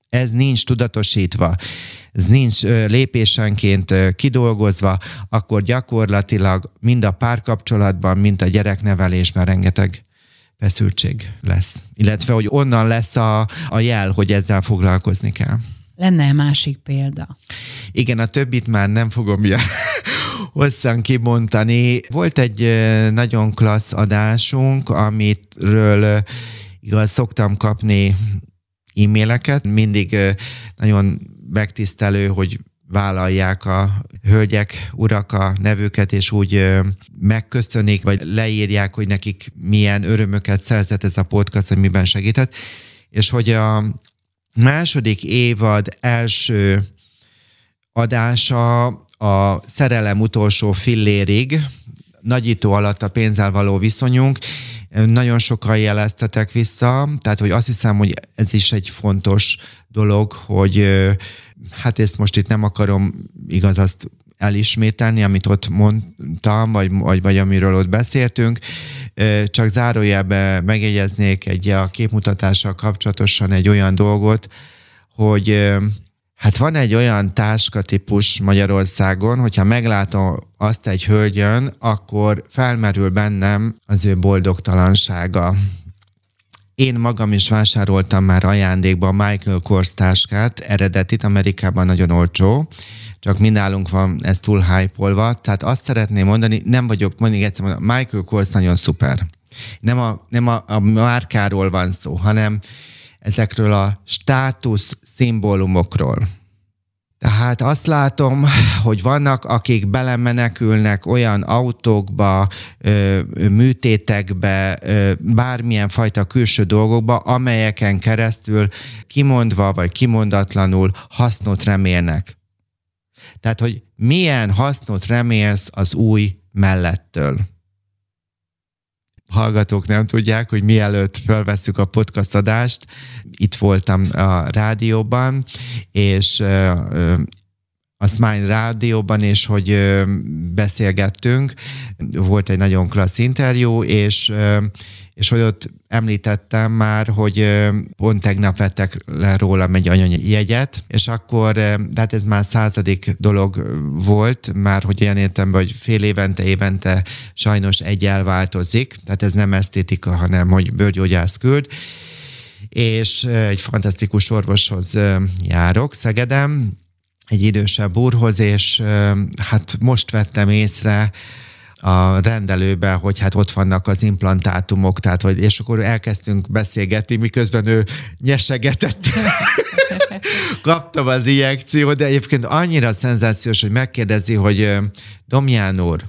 [SPEAKER 2] ez nincs tudatosítva, ez nincs lépésenként kidolgozva, akkor gyakorlatilag mind a párkapcsolatban, mind a gyereknevelésben rengeteg feszültség lesz. Illetve, hogy onnan lesz a, a jel, hogy ezzel foglalkozni kell.
[SPEAKER 1] Lenne másik példa?
[SPEAKER 2] Igen, a többit már nem fogom ilyen hosszan kimondani. Volt egy nagyon klassz adásunk, amitről igaz szoktam kapni e-maileket. Mindig nagyon megtisztelő, hogy vállalják a hölgyek, urak a nevüket, és úgy megköszönik, vagy leírják, hogy nekik milyen örömöket szerzett ez a podcast, hogy miben segített. És hogy a második évad első adása a szerelem utolsó fillérig, nagyító alatt a pénzzel való viszonyunk, nagyon sokan jeleztetek vissza, tehát hogy azt hiszem, hogy ez is egy fontos dolog, hogy hát ezt most itt nem akarom igaz azt elismételni, amit ott mondtam, vagy, vagy, vagy amiről ott beszéltünk, csak zárójelbe megjegyeznék egy a képmutatással kapcsolatosan egy olyan dolgot, hogy Hát van egy olyan táskatípus Magyarországon, hogyha meglátom azt egy hölgyön, akkor felmerül bennem az ő boldogtalansága. Én magam is vásároltam már ajándékba a Michael Kors táskát, eredetit, Amerikában nagyon olcsó, csak mi nálunk van ez túl hype tehát azt szeretném mondani, nem vagyok, mondjuk egyszer mondani, Michael Kors nagyon szuper. Nem a, nem a, a márkáról van szó, hanem ezekről a státusz szimbólumokról. Tehát azt látom, hogy vannak, akik belemenekülnek olyan autókba, műtétekbe, bármilyen fajta külső dolgokba, amelyeken keresztül kimondva vagy kimondatlanul hasznot remélnek. Tehát, hogy milyen hasznot remélsz az új mellettől hallgatók nem tudják, hogy mielőtt felvesszük a podcast adást, itt voltam a rádióban, és a Smile rádióban, és hogy beszélgettünk, volt egy nagyon klassz interjú, és és hogy ott említettem már, hogy pont tegnap vettek le rólam egy anyanyjegyet, és akkor, hát ez már századik dolog volt, már hogy olyan értem, hogy fél évente, évente sajnos egy elváltozik, tehát ez nem esztétika, hanem hogy bőrgyógyász küld, és egy fantasztikus orvoshoz járok Szegedem, egy idősebb úrhoz, és hát most vettem észre, a rendelőbe, hogy hát ott vannak az implantátumok, tehát hogy, és akkor elkezdtünk beszélgetni, miközben ő nyesegetett. Kaptam az injekciót, de egyébként annyira szenzációs, hogy megkérdezi, hogy Domján úr,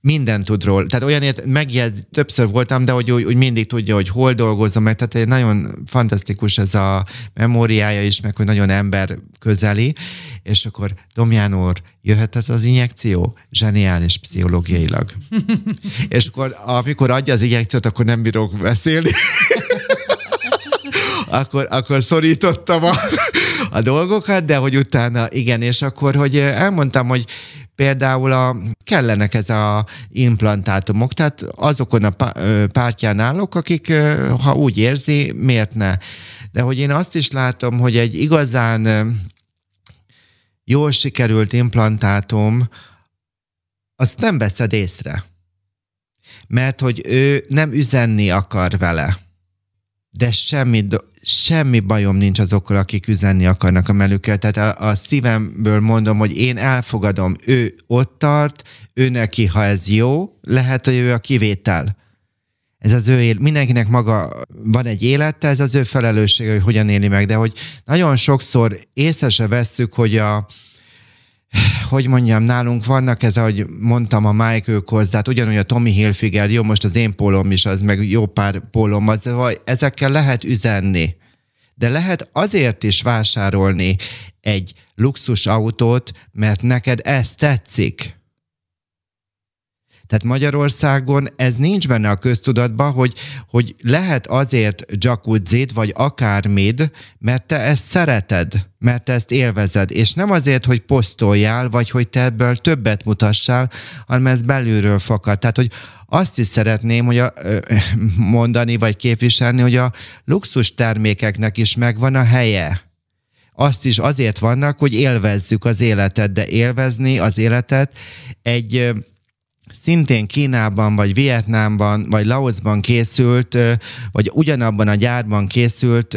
[SPEAKER 2] minden tud róla. Tehát olyan ért, megjegy, többször voltam, de hogy, hogy mindig tudja, hogy hol dolgozom, meg tehát egy nagyon fantasztikus ez a memóriája is, meg hogy nagyon ember közeli, és akkor Domján úr, jöhetett az injekció? Zseniális pszichológiailag. és akkor amikor adja az injekciót, akkor nem bírok beszélni. akkor, akkor szorítottam a, a dolgokat, de hogy utána igen, és akkor, hogy elmondtam, hogy például a, kellenek ez a implantátumok, tehát azokon a pártján állok, akik, ha úgy érzi, miért ne. De hogy én azt is látom, hogy egy igazán jól sikerült implantátum, azt nem veszed észre. Mert hogy ő nem üzenni akar vele. De semmi, semmi bajom nincs azokkal, akik üzenni akarnak a melükkel. Tehát a, a szívemből mondom, hogy én elfogadom, ő ott tart, ő neki, ha ez jó, lehet, hogy ő a kivétel. Ez az ő él, mindenkinek maga van egy élete, ez az ő felelőssége, hogy hogyan éli meg, de hogy nagyon sokszor észre se vesszük, hogy a, hogy mondjam, nálunk vannak ez, ahogy mondtam, a Michael Kors, hát ugyanúgy a Tommy Hilfiger, jó, most az én pólom is, az meg jó pár pólom, az, ezekkel lehet üzenni. De lehet azért is vásárolni egy luxus autót, mert neked ez tetszik. Tehát Magyarországon ez nincs benne a köztudatban, hogy, hogy lehet azért jacuzzit, vagy akármid, mert te ezt szereted, mert te ezt élvezed, és nem azért, hogy posztoljál, vagy hogy te ebből többet mutassál, hanem ez belülről fakad. Tehát, hogy azt is szeretném hogy a, mondani, vagy képviselni, hogy a luxus termékeknek is megvan a helye azt is azért vannak, hogy élvezzük az életet, de élvezni az életet egy szintén Kínában, vagy Vietnámban, vagy Laosban készült, vagy ugyanabban a gyárban készült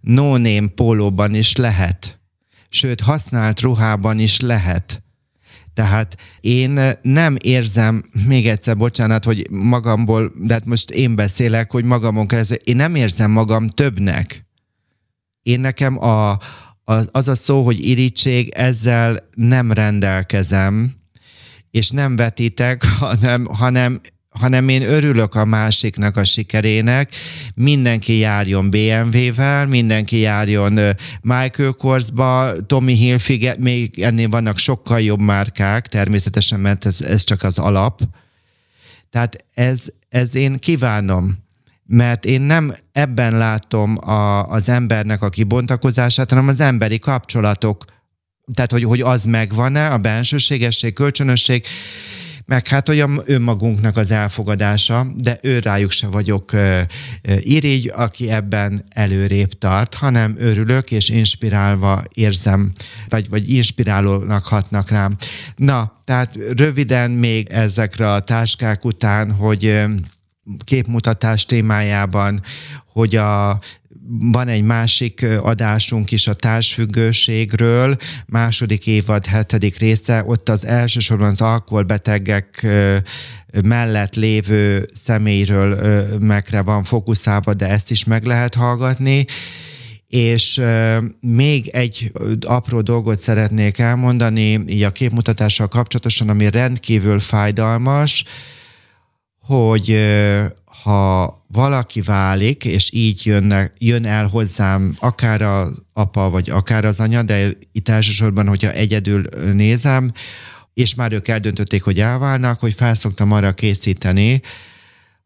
[SPEAKER 2] no-name pólóban is lehet. Sőt, használt ruhában is lehet. Tehát én nem érzem, még egyszer bocsánat, hogy magamból, de hát most én beszélek, hogy magamon keresztül, én nem érzem magam többnek. Én nekem a, az, a szó, hogy irítség, ezzel nem rendelkezem, és nem vetítek, hanem, hanem hanem én örülök a másiknak a sikerének, mindenki járjon BMW-vel, mindenki járjon Michael Korsba, Tommy Hilfiger, még ennél vannak sokkal jobb márkák, természetesen, mert ez, ez csak az alap. Tehát ez, ez én kívánom, mert én nem ebben látom a, az embernek a kibontakozását, hanem az emberi kapcsolatok tehát hogy, hogy az megvan-e, a bensőségesség, kölcsönösség, meg hát olyan önmagunknak az elfogadása, de ő rájuk se vagyok irigy, aki ebben előrébb tart, hanem örülök és inspirálva érzem, vagy, vagy inspirálónak hatnak rám. Na, tehát röviden még ezekre a táskák után, hogy képmutatás témájában, hogy a van egy másik adásunk is a társfüggőségről, második évad, hetedik része, ott az elsősorban az alkoholbetegek mellett lévő személyről megre van fókuszálva, de ezt is meg lehet hallgatni. És még egy apró dolgot szeretnék elmondani, így a képmutatással kapcsolatosan, ami rendkívül fájdalmas, hogy ha valaki válik, és így jönne, jön el hozzám akár az apa, vagy akár az anya, de itt elsősorban, hogyha egyedül nézem, és már ők eldöntötték, hogy elválnak, hogy felszoktam arra készíteni,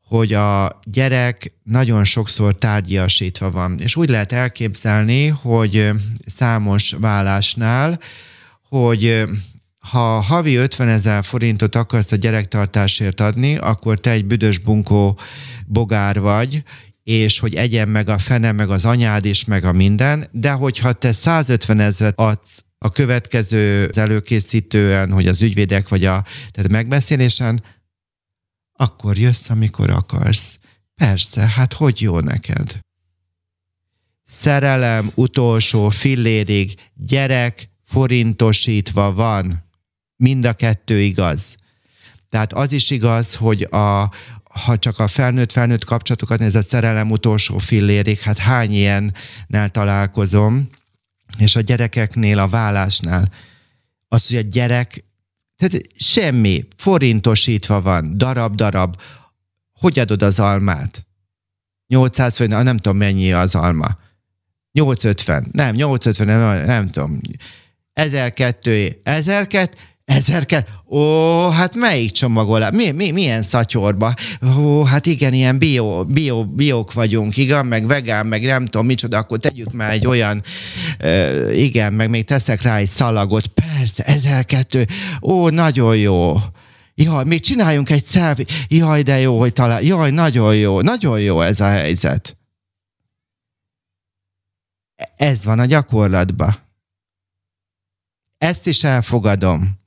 [SPEAKER 2] hogy a gyerek nagyon sokszor tárgyiasítva van. És úgy lehet elképzelni, hogy számos vállásnál, hogy ha havi 50 ezer forintot akarsz a gyerektartásért adni, akkor te egy büdös bunkó bogár vagy, és hogy egyen meg a fene, meg az anyád is, meg a minden, de hogyha te 150 ezeret adsz a következő az előkészítően, hogy az ügyvédek vagy a tehát megbeszélésen, akkor jössz, amikor akarsz. Persze, hát hogy jó neked? Szerelem utolsó fillérig gyerek forintosítva van. Mind a kettő igaz. Tehát az is igaz, hogy a, ha csak a felnőtt-felnőtt kapcsolatokat, ez a szerelem utolsó fillérig, hát hány ilyennel találkozom, és a gyerekeknél, a vállásnál, az, hogy a gyerek, tehát semmi, forintosítva van, darab-darab, hogy adod az almát? 800 vagy nem tudom mennyi az alma. 850, nem, 850, nem, nem tudom. 1002, 1002, Ezer? Ó, hát melyik csomagolás? Mi, mi, milyen szatyorba? Ó, hát igen, ilyen bio, bio, biók vagyunk, igen, meg vegán, meg nem tudom micsoda, akkor tegyük már egy olyan, uh, igen, meg még teszek rá egy szalagot. Persze, ezer. Ó, nagyon jó. Jaj, még csináljunk egy szelvi. Jaj, de jó, hogy talál. Jaj, nagyon jó, nagyon jó ez a helyzet. Ez van a gyakorlatban. Ezt is elfogadom.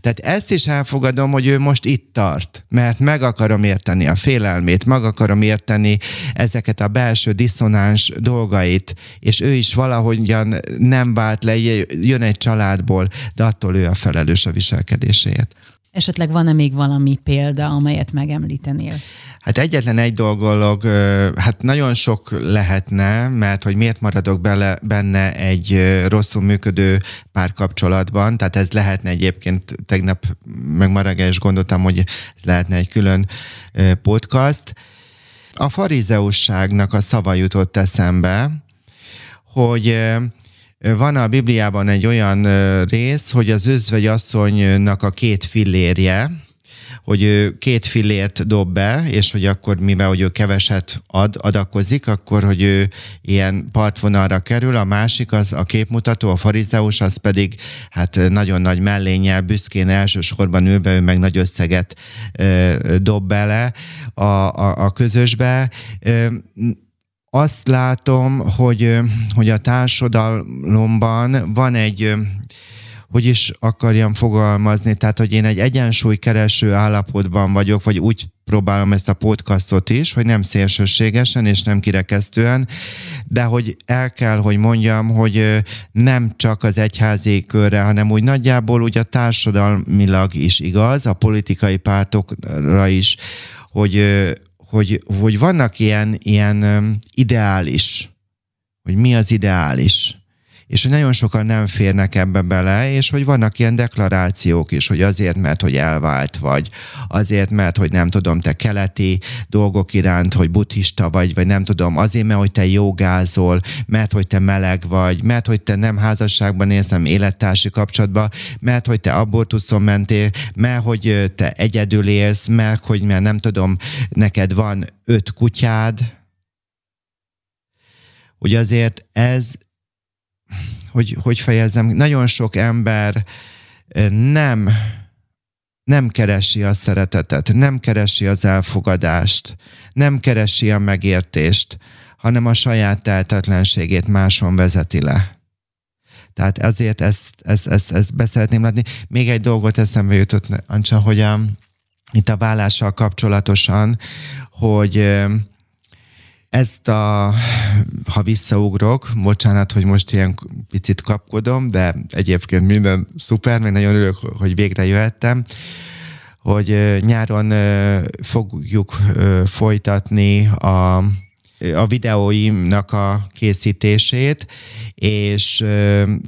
[SPEAKER 2] Tehát ezt is elfogadom, hogy ő most itt tart, mert meg akarom érteni a félelmét, meg akarom érteni ezeket a belső diszonáns dolgait, és ő is valahogyan nem vált le, jön egy családból, de attól ő a felelős a viselkedéséért.
[SPEAKER 1] Esetleg van-e még valami példa, amelyet megemlítenél?
[SPEAKER 2] Hát egyetlen egy dolog, hát nagyon sok lehetne, mert hogy miért maradok bele, benne egy rosszul működő párkapcsolatban, tehát ez lehetne egyébként, tegnap meg is gondoltam, hogy ez lehetne egy külön podcast. A farizeusságnak a szava jutott eszembe, hogy van a Bibliában egy olyan rész, hogy az özvegy asszonynak a két fillérje, hogy ő két fillért dob be, és hogy akkor, mivel hogy ő keveset ad, adakozik, akkor, hogy ő ilyen partvonalra kerül, a másik az a képmutató, a farizeus, az pedig hát nagyon nagy mellénnyel, büszkén elsősorban ülve, ő meg nagy összeget ö, dob bele a, a, a közösbe. Ö, azt látom, hogy, hogy a társadalomban van egy hogy is akarjam fogalmazni, tehát hogy én egy egyensúlykereső állapotban vagyok, vagy úgy próbálom ezt a podcastot is, hogy nem szélsőségesen és nem kirekesztően, de hogy el kell, hogy mondjam, hogy nem csak az egyházi körre, hanem úgy nagyjából úgy a társadalmilag is igaz, a politikai pártokra is, hogy, hogy, hogy vannak ilyen, ilyen ideális, hogy mi az ideális és hogy nagyon sokan nem férnek ebbe bele, és hogy vannak ilyen deklarációk is, hogy azért, mert hogy elvált vagy, azért, mert hogy nem tudom, te keleti dolgok iránt, hogy buddhista vagy, vagy nem tudom, azért, mert hogy te jogázol, mert hogy te meleg vagy, mert hogy te nem házasságban élsz, nem élettársi kapcsolatban, mert hogy te abortuszon mentél, mert hogy te egyedül élsz, mert hogy mert nem tudom, neked van öt kutyád, hogy azért ez hogy, hogy fejezzem, nagyon sok ember nem nem keresi a szeretetet, nem keresi az elfogadást, nem keresi a megértést, hanem a saját tehetetlenségét máson vezeti le. Tehát ezért ezt, ezt, ezt, ezt beszeretném látni. Még egy dolgot eszembe jutott, Ancsa, hogy a, itt a vállással kapcsolatosan, hogy ezt a, ha visszaugrok, bocsánat, hogy most ilyen picit kapkodom, de egyébként minden szuper, még nagyon örülök, hogy végre jöhettem, hogy nyáron fogjuk folytatni a a videóimnak a készítését, és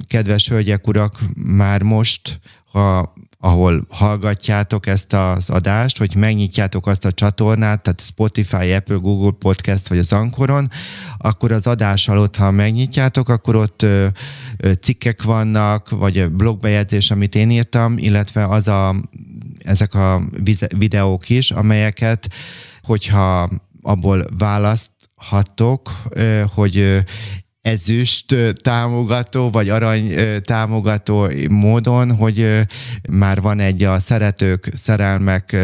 [SPEAKER 2] kedves hölgyek, urak, már most, ha ahol hallgatjátok ezt az adást, hogy megnyitjátok azt a csatornát, tehát Spotify, Apple, Google Podcast vagy az Ankoron, akkor az adás alatt, ha megnyitjátok, akkor ott ö, ö, cikkek vannak, vagy blogbejegyzés, amit én írtam, illetve az a, ezek a videók is, amelyeket, hogyha abból választ hatok, hogy ezüst támogató, vagy arany támogató módon, hogy már van egy a szeretők, szerelmek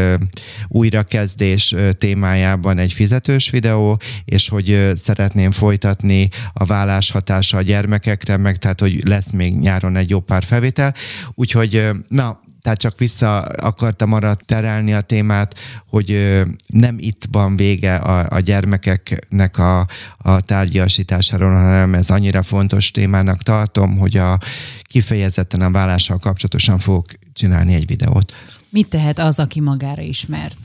[SPEAKER 2] újrakezdés témájában egy fizetős videó, és hogy szeretném folytatni a vállás hatása a gyermekekre, meg tehát, hogy lesz még nyáron egy jó pár felvétel. Úgyhogy, na, tehát csak vissza akartam arra terelni a témát, hogy nem itt van vége a, a gyermekeknek a, a tárgyasításáról, hanem ez annyira fontos témának tartom, hogy a kifejezetten a vállással kapcsolatosan fogok csinálni egy videót.
[SPEAKER 1] Mit tehet az, aki magára ismert?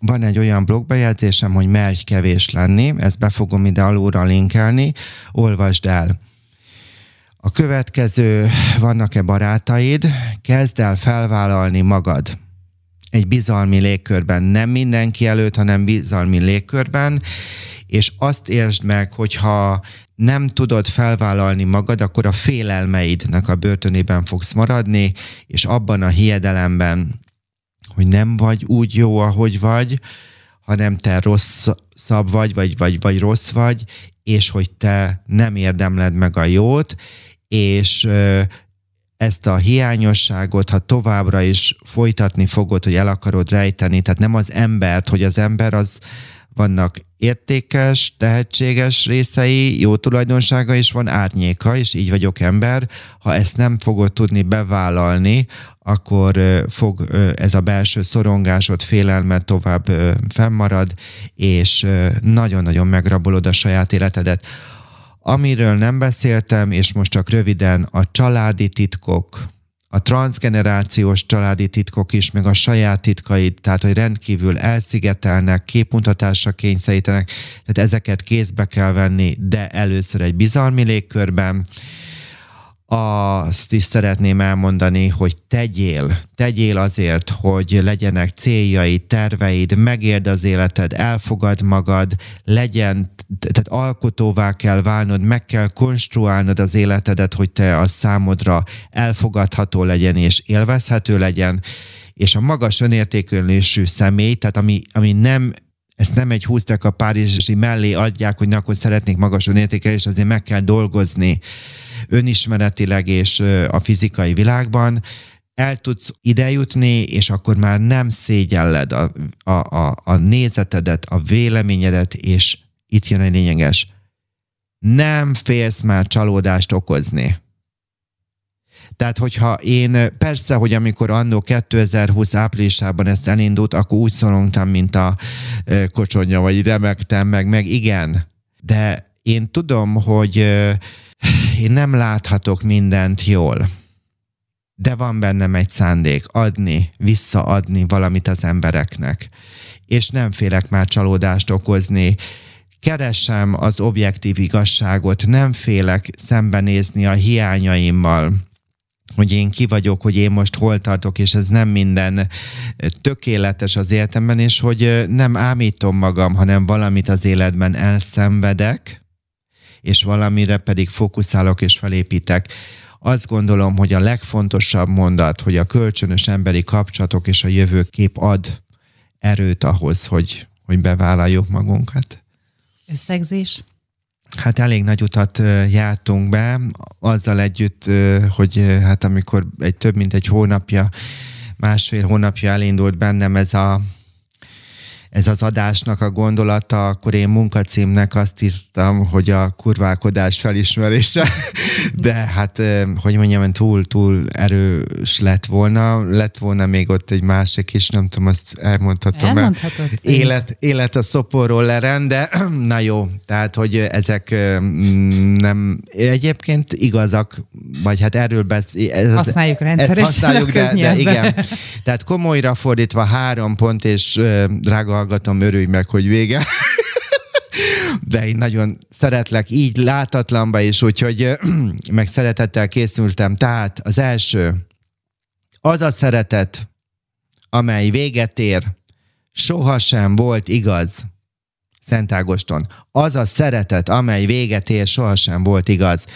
[SPEAKER 2] Van egy olyan blogbejegyzésem, hogy merj kevés lenni, ezt be fogom ide alulra linkelni, olvasd el. A következő, vannak-e barátaid? Kezd el felvállalni magad. Egy bizalmi légkörben, nem mindenki előtt, hanem bizalmi légkörben, és azt értsd meg, hogyha nem tudod felvállalni magad, akkor a félelmeidnek a börtönében fogsz maradni, és abban a hiedelemben, hogy nem vagy úgy jó, ahogy vagy, hanem te rosszabb vagy, vagy, vagy, vagy rossz vagy, és hogy te nem érdemled meg a jót, és ezt a hiányosságot, ha továbbra is folytatni fogod, hogy el akarod rejteni, tehát nem az embert, hogy az ember az vannak értékes, tehetséges részei, jó tulajdonsága, és van árnyéka, és így vagyok ember. Ha ezt nem fogod tudni bevállalni, akkor fog ez a belső szorongásod, félelmet tovább fennmarad, és nagyon-nagyon megrabolod a saját életedet. Amiről nem beszéltem, és most csak röviden, a családi titkok, a transgenerációs családi titkok is, meg a saját titkaid, tehát hogy rendkívül elszigetelnek, képmutatásra kényszerítenek, tehát ezeket kézbe kell venni, de először egy bizalmi légkörben, azt is szeretném elmondani, hogy tegyél, tegyél azért, hogy legyenek céljaid, terveid, megérd az életed, elfogad magad, legyen, tehát alkotóvá kell válnod, meg kell konstruálnod az életedet, hogy te az számodra elfogadható legyen és élvezhető legyen, és a magas önértékelésű személy, tehát ami, ami nem ezt nem egy 20 a párizsi mellé adják, hogy na, akkor szeretnék magas önértékelést, azért meg kell dolgozni önismeretileg és a fizikai világban, el tudsz idejutni, és akkor már nem szégyelled a, a, a, a nézetedet, a véleményedet, és itt jön egy lényeges. Nem félsz már csalódást okozni. Tehát, hogyha én, persze, hogy amikor annó 2020 áprilisában ezt elindult, akkor úgy szorongtam, mint a kocsonya, vagy remektem meg, meg igen. De én tudom, hogy én nem láthatok mindent jól, de van bennem egy szándék, adni, visszaadni valamit az embereknek. És nem félek már csalódást okozni, keresem az objektív igazságot, nem félek szembenézni a hiányaimmal, hogy én ki vagyok, hogy én most hol tartok, és ez nem minden tökéletes az életemben, és hogy nem ámítom magam, hanem valamit az életben elszenvedek, és valamire pedig fókuszálok és felépítek. Azt gondolom, hogy a legfontosabb mondat, hogy a kölcsönös emberi kapcsolatok és a jövőkép ad erőt ahhoz, hogy, hogy bevállaljuk magunkat.
[SPEAKER 1] Összegzés?
[SPEAKER 2] Hát elég nagy utat jártunk be, azzal együtt, hogy hát amikor egy több mint egy hónapja másfél hónapja elindult bennem ez a ez az adásnak a gondolata, akkor én munkacímnek azt írtam, hogy a kurválkodás felismerése, de hát, hogy mondjam, túl, túl erős lett volna. Lett volna még ott egy másik is, nem tudom, azt elmondhatom.
[SPEAKER 1] Elmondhatod.
[SPEAKER 2] Élet, élet a szoporról leren, de na jó, tehát, hogy ezek nem, egyébként igazak, vagy hát erről beszél.
[SPEAKER 1] Használjuk rendszeresen használjuk, de, de igen.
[SPEAKER 2] Tehát komolyra fordítva három pont, és drága hallgatom, örülj meg, hogy vége. De én nagyon szeretlek így látatlanba is, úgyhogy meg szeretettel készültem. Tehát az első, az a szeretet, amely véget ér, sohasem volt igaz. Szent Ágoston. Az a szeretet, amely véget ér, sohasem volt igaz.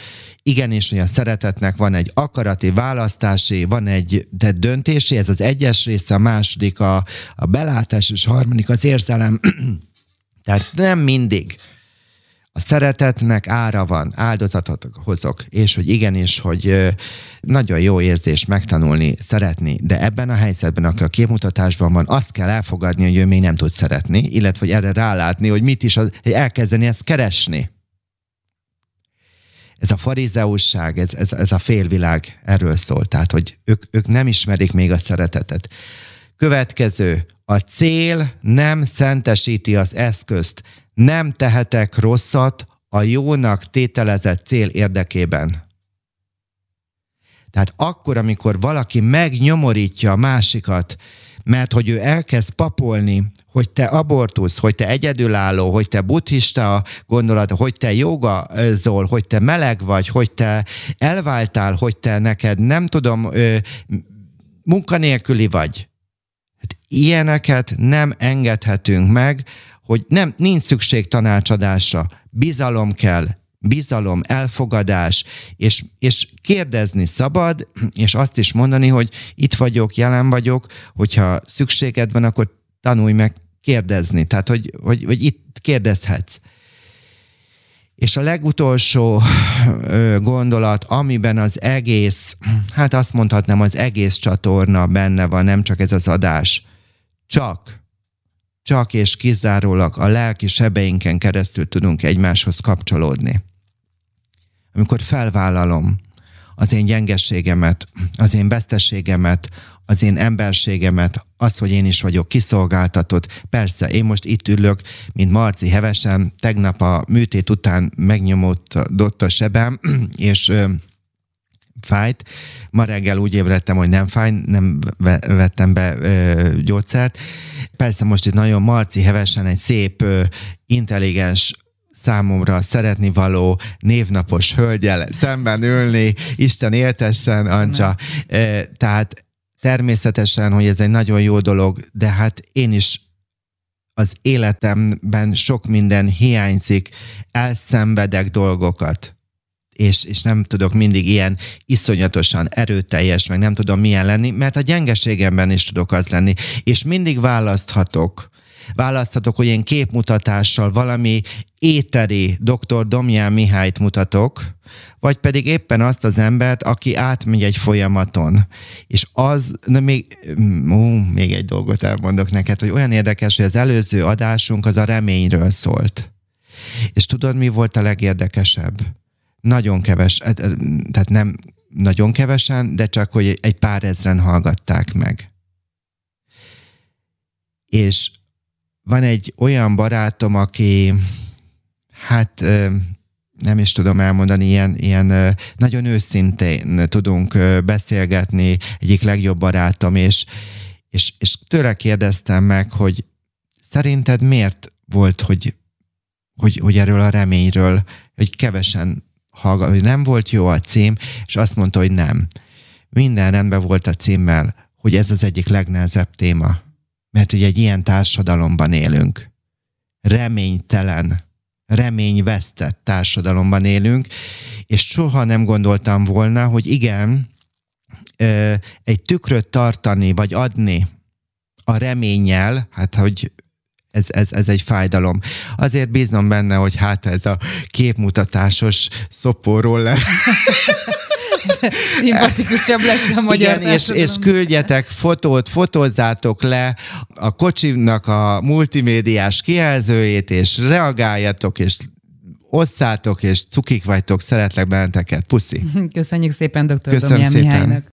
[SPEAKER 2] Igenis, hogy a szeretetnek van egy akarati választási, van egy de döntési, ez az egyes része, a második a, a belátás, és a harmadik az érzelem. Tehát nem mindig. A szeretetnek ára van, áldozatot hozok, és hogy igenis, hogy nagyon jó érzés megtanulni, szeretni, de ebben a helyzetben, aki a képmutatásban van, azt kell elfogadni, hogy ő még nem tud szeretni, illetve hogy erre rálátni, hogy mit is, az, elkezdeni ezt keresni ez a farizeusság, ez, ez, ez a félvilág erről szól, tehát, hogy ők, ők nem ismerik még a szeretetet. Következő, a cél nem szentesíti az eszközt. Nem tehetek rosszat a jónak tételezett cél érdekében. Tehát akkor, amikor valaki megnyomorítja a másikat, mert hogy ő elkezd papolni, hogy te abortusz, hogy te egyedülálló, hogy te buddhista gondolat, hogy te jogazol, hogy te meleg vagy, hogy te elváltál, hogy te neked nem tudom, munkanélküli vagy. Hát ilyeneket nem engedhetünk meg, hogy nem, nincs szükség tanácsadásra. Bizalom kell, bizalom, elfogadás, és, és kérdezni szabad, és azt is mondani, hogy itt vagyok, jelen vagyok, hogyha szükséged van, akkor tanulj meg kérdezni, tehát hogy, hogy, hogy itt kérdezhetsz. És a legutolsó gondolat, amiben az egész, hát azt mondhatnám, az egész csatorna benne van, nem csak ez az adás. Csak, csak és kizárólag a lelki sebeinken keresztül tudunk egymáshoz kapcsolódni. Amikor felvállalom az én gyengességemet, az én veszteségemet, az én emberségemet, az, hogy én is vagyok kiszolgáltatott. Persze, én most itt ülök, mint Marci hevesen, tegnap a műtét után megnyomódott a sebem, és ö, fájt. Ma reggel úgy ébredtem, hogy nem fáj, nem vettem be ö, gyógyszert. Persze most itt nagyon Marci hevesen egy szép, ö, intelligens számomra szeretni való névnapos hölgyel szemben ülni, Isten éltessen, Ancsa. Tehát természetesen, hogy ez egy nagyon jó dolog, de hát én is az életemben sok minden hiányzik, elszenvedek dolgokat, és, és nem tudok mindig ilyen iszonyatosan erőteljes, meg nem tudom milyen lenni, mert a gyengeségemben is tudok az lenni, és mindig választhatok választhatok, hogy én képmutatással valami éteri dr. Domján Mihályt mutatok, vagy pedig éppen azt az embert, aki átmegy egy folyamaton. És az, na még, ú, még egy dolgot elmondok neked, hogy olyan érdekes, hogy az előző adásunk az a reményről szólt. És tudod, mi volt a legérdekesebb? Nagyon keves, eh, eh, tehát nem nagyon kevesen, de csak, hogy egy pár ezren hallgatták meg. És van egy olyan barátom, aki hát nem is tudom elmondani, ilyen, ilyen nagyon őszintén tudunk beszélgetni, egyik legjobb barátom, és, és, és tőle kérdeztem meg, hogy szerinted miért volt, hogy, hogy, hogy erről a reményről, hogy kevesen hallgat, hogy nem volt jó a cím, és azt mondta, hogy nem. Minden rendben volt a címmel, hogy ez az egyik legnehezebb téma mert ugye egy ilyen társadalomban élünk. Reménytelen, reményvesztett társadalomban élünk, és soha nem gondoltam volna, hogy igen, egy tükröt tartani, vagy adni a reménnyel, hát hogy ez, ez, ez egy fájdalom. Azért bízom benne, hogy hát ez a képmutatásos szopóról le.
[SPEAKER 1] Szimpatikusabb lesz a magyar
[SPEAKER 2] Igen, és, és küldjetek fotót, fotózzátok le a kocsinak a multimédiás kijelzőjét, és reagáljatok, és osszátok, és cukik vagytok, szeretlek benneteket. Puszi.
[SPEAKER 1] Köszönjük szépen dr. Köszönöm Domján szépen. Mihálynak.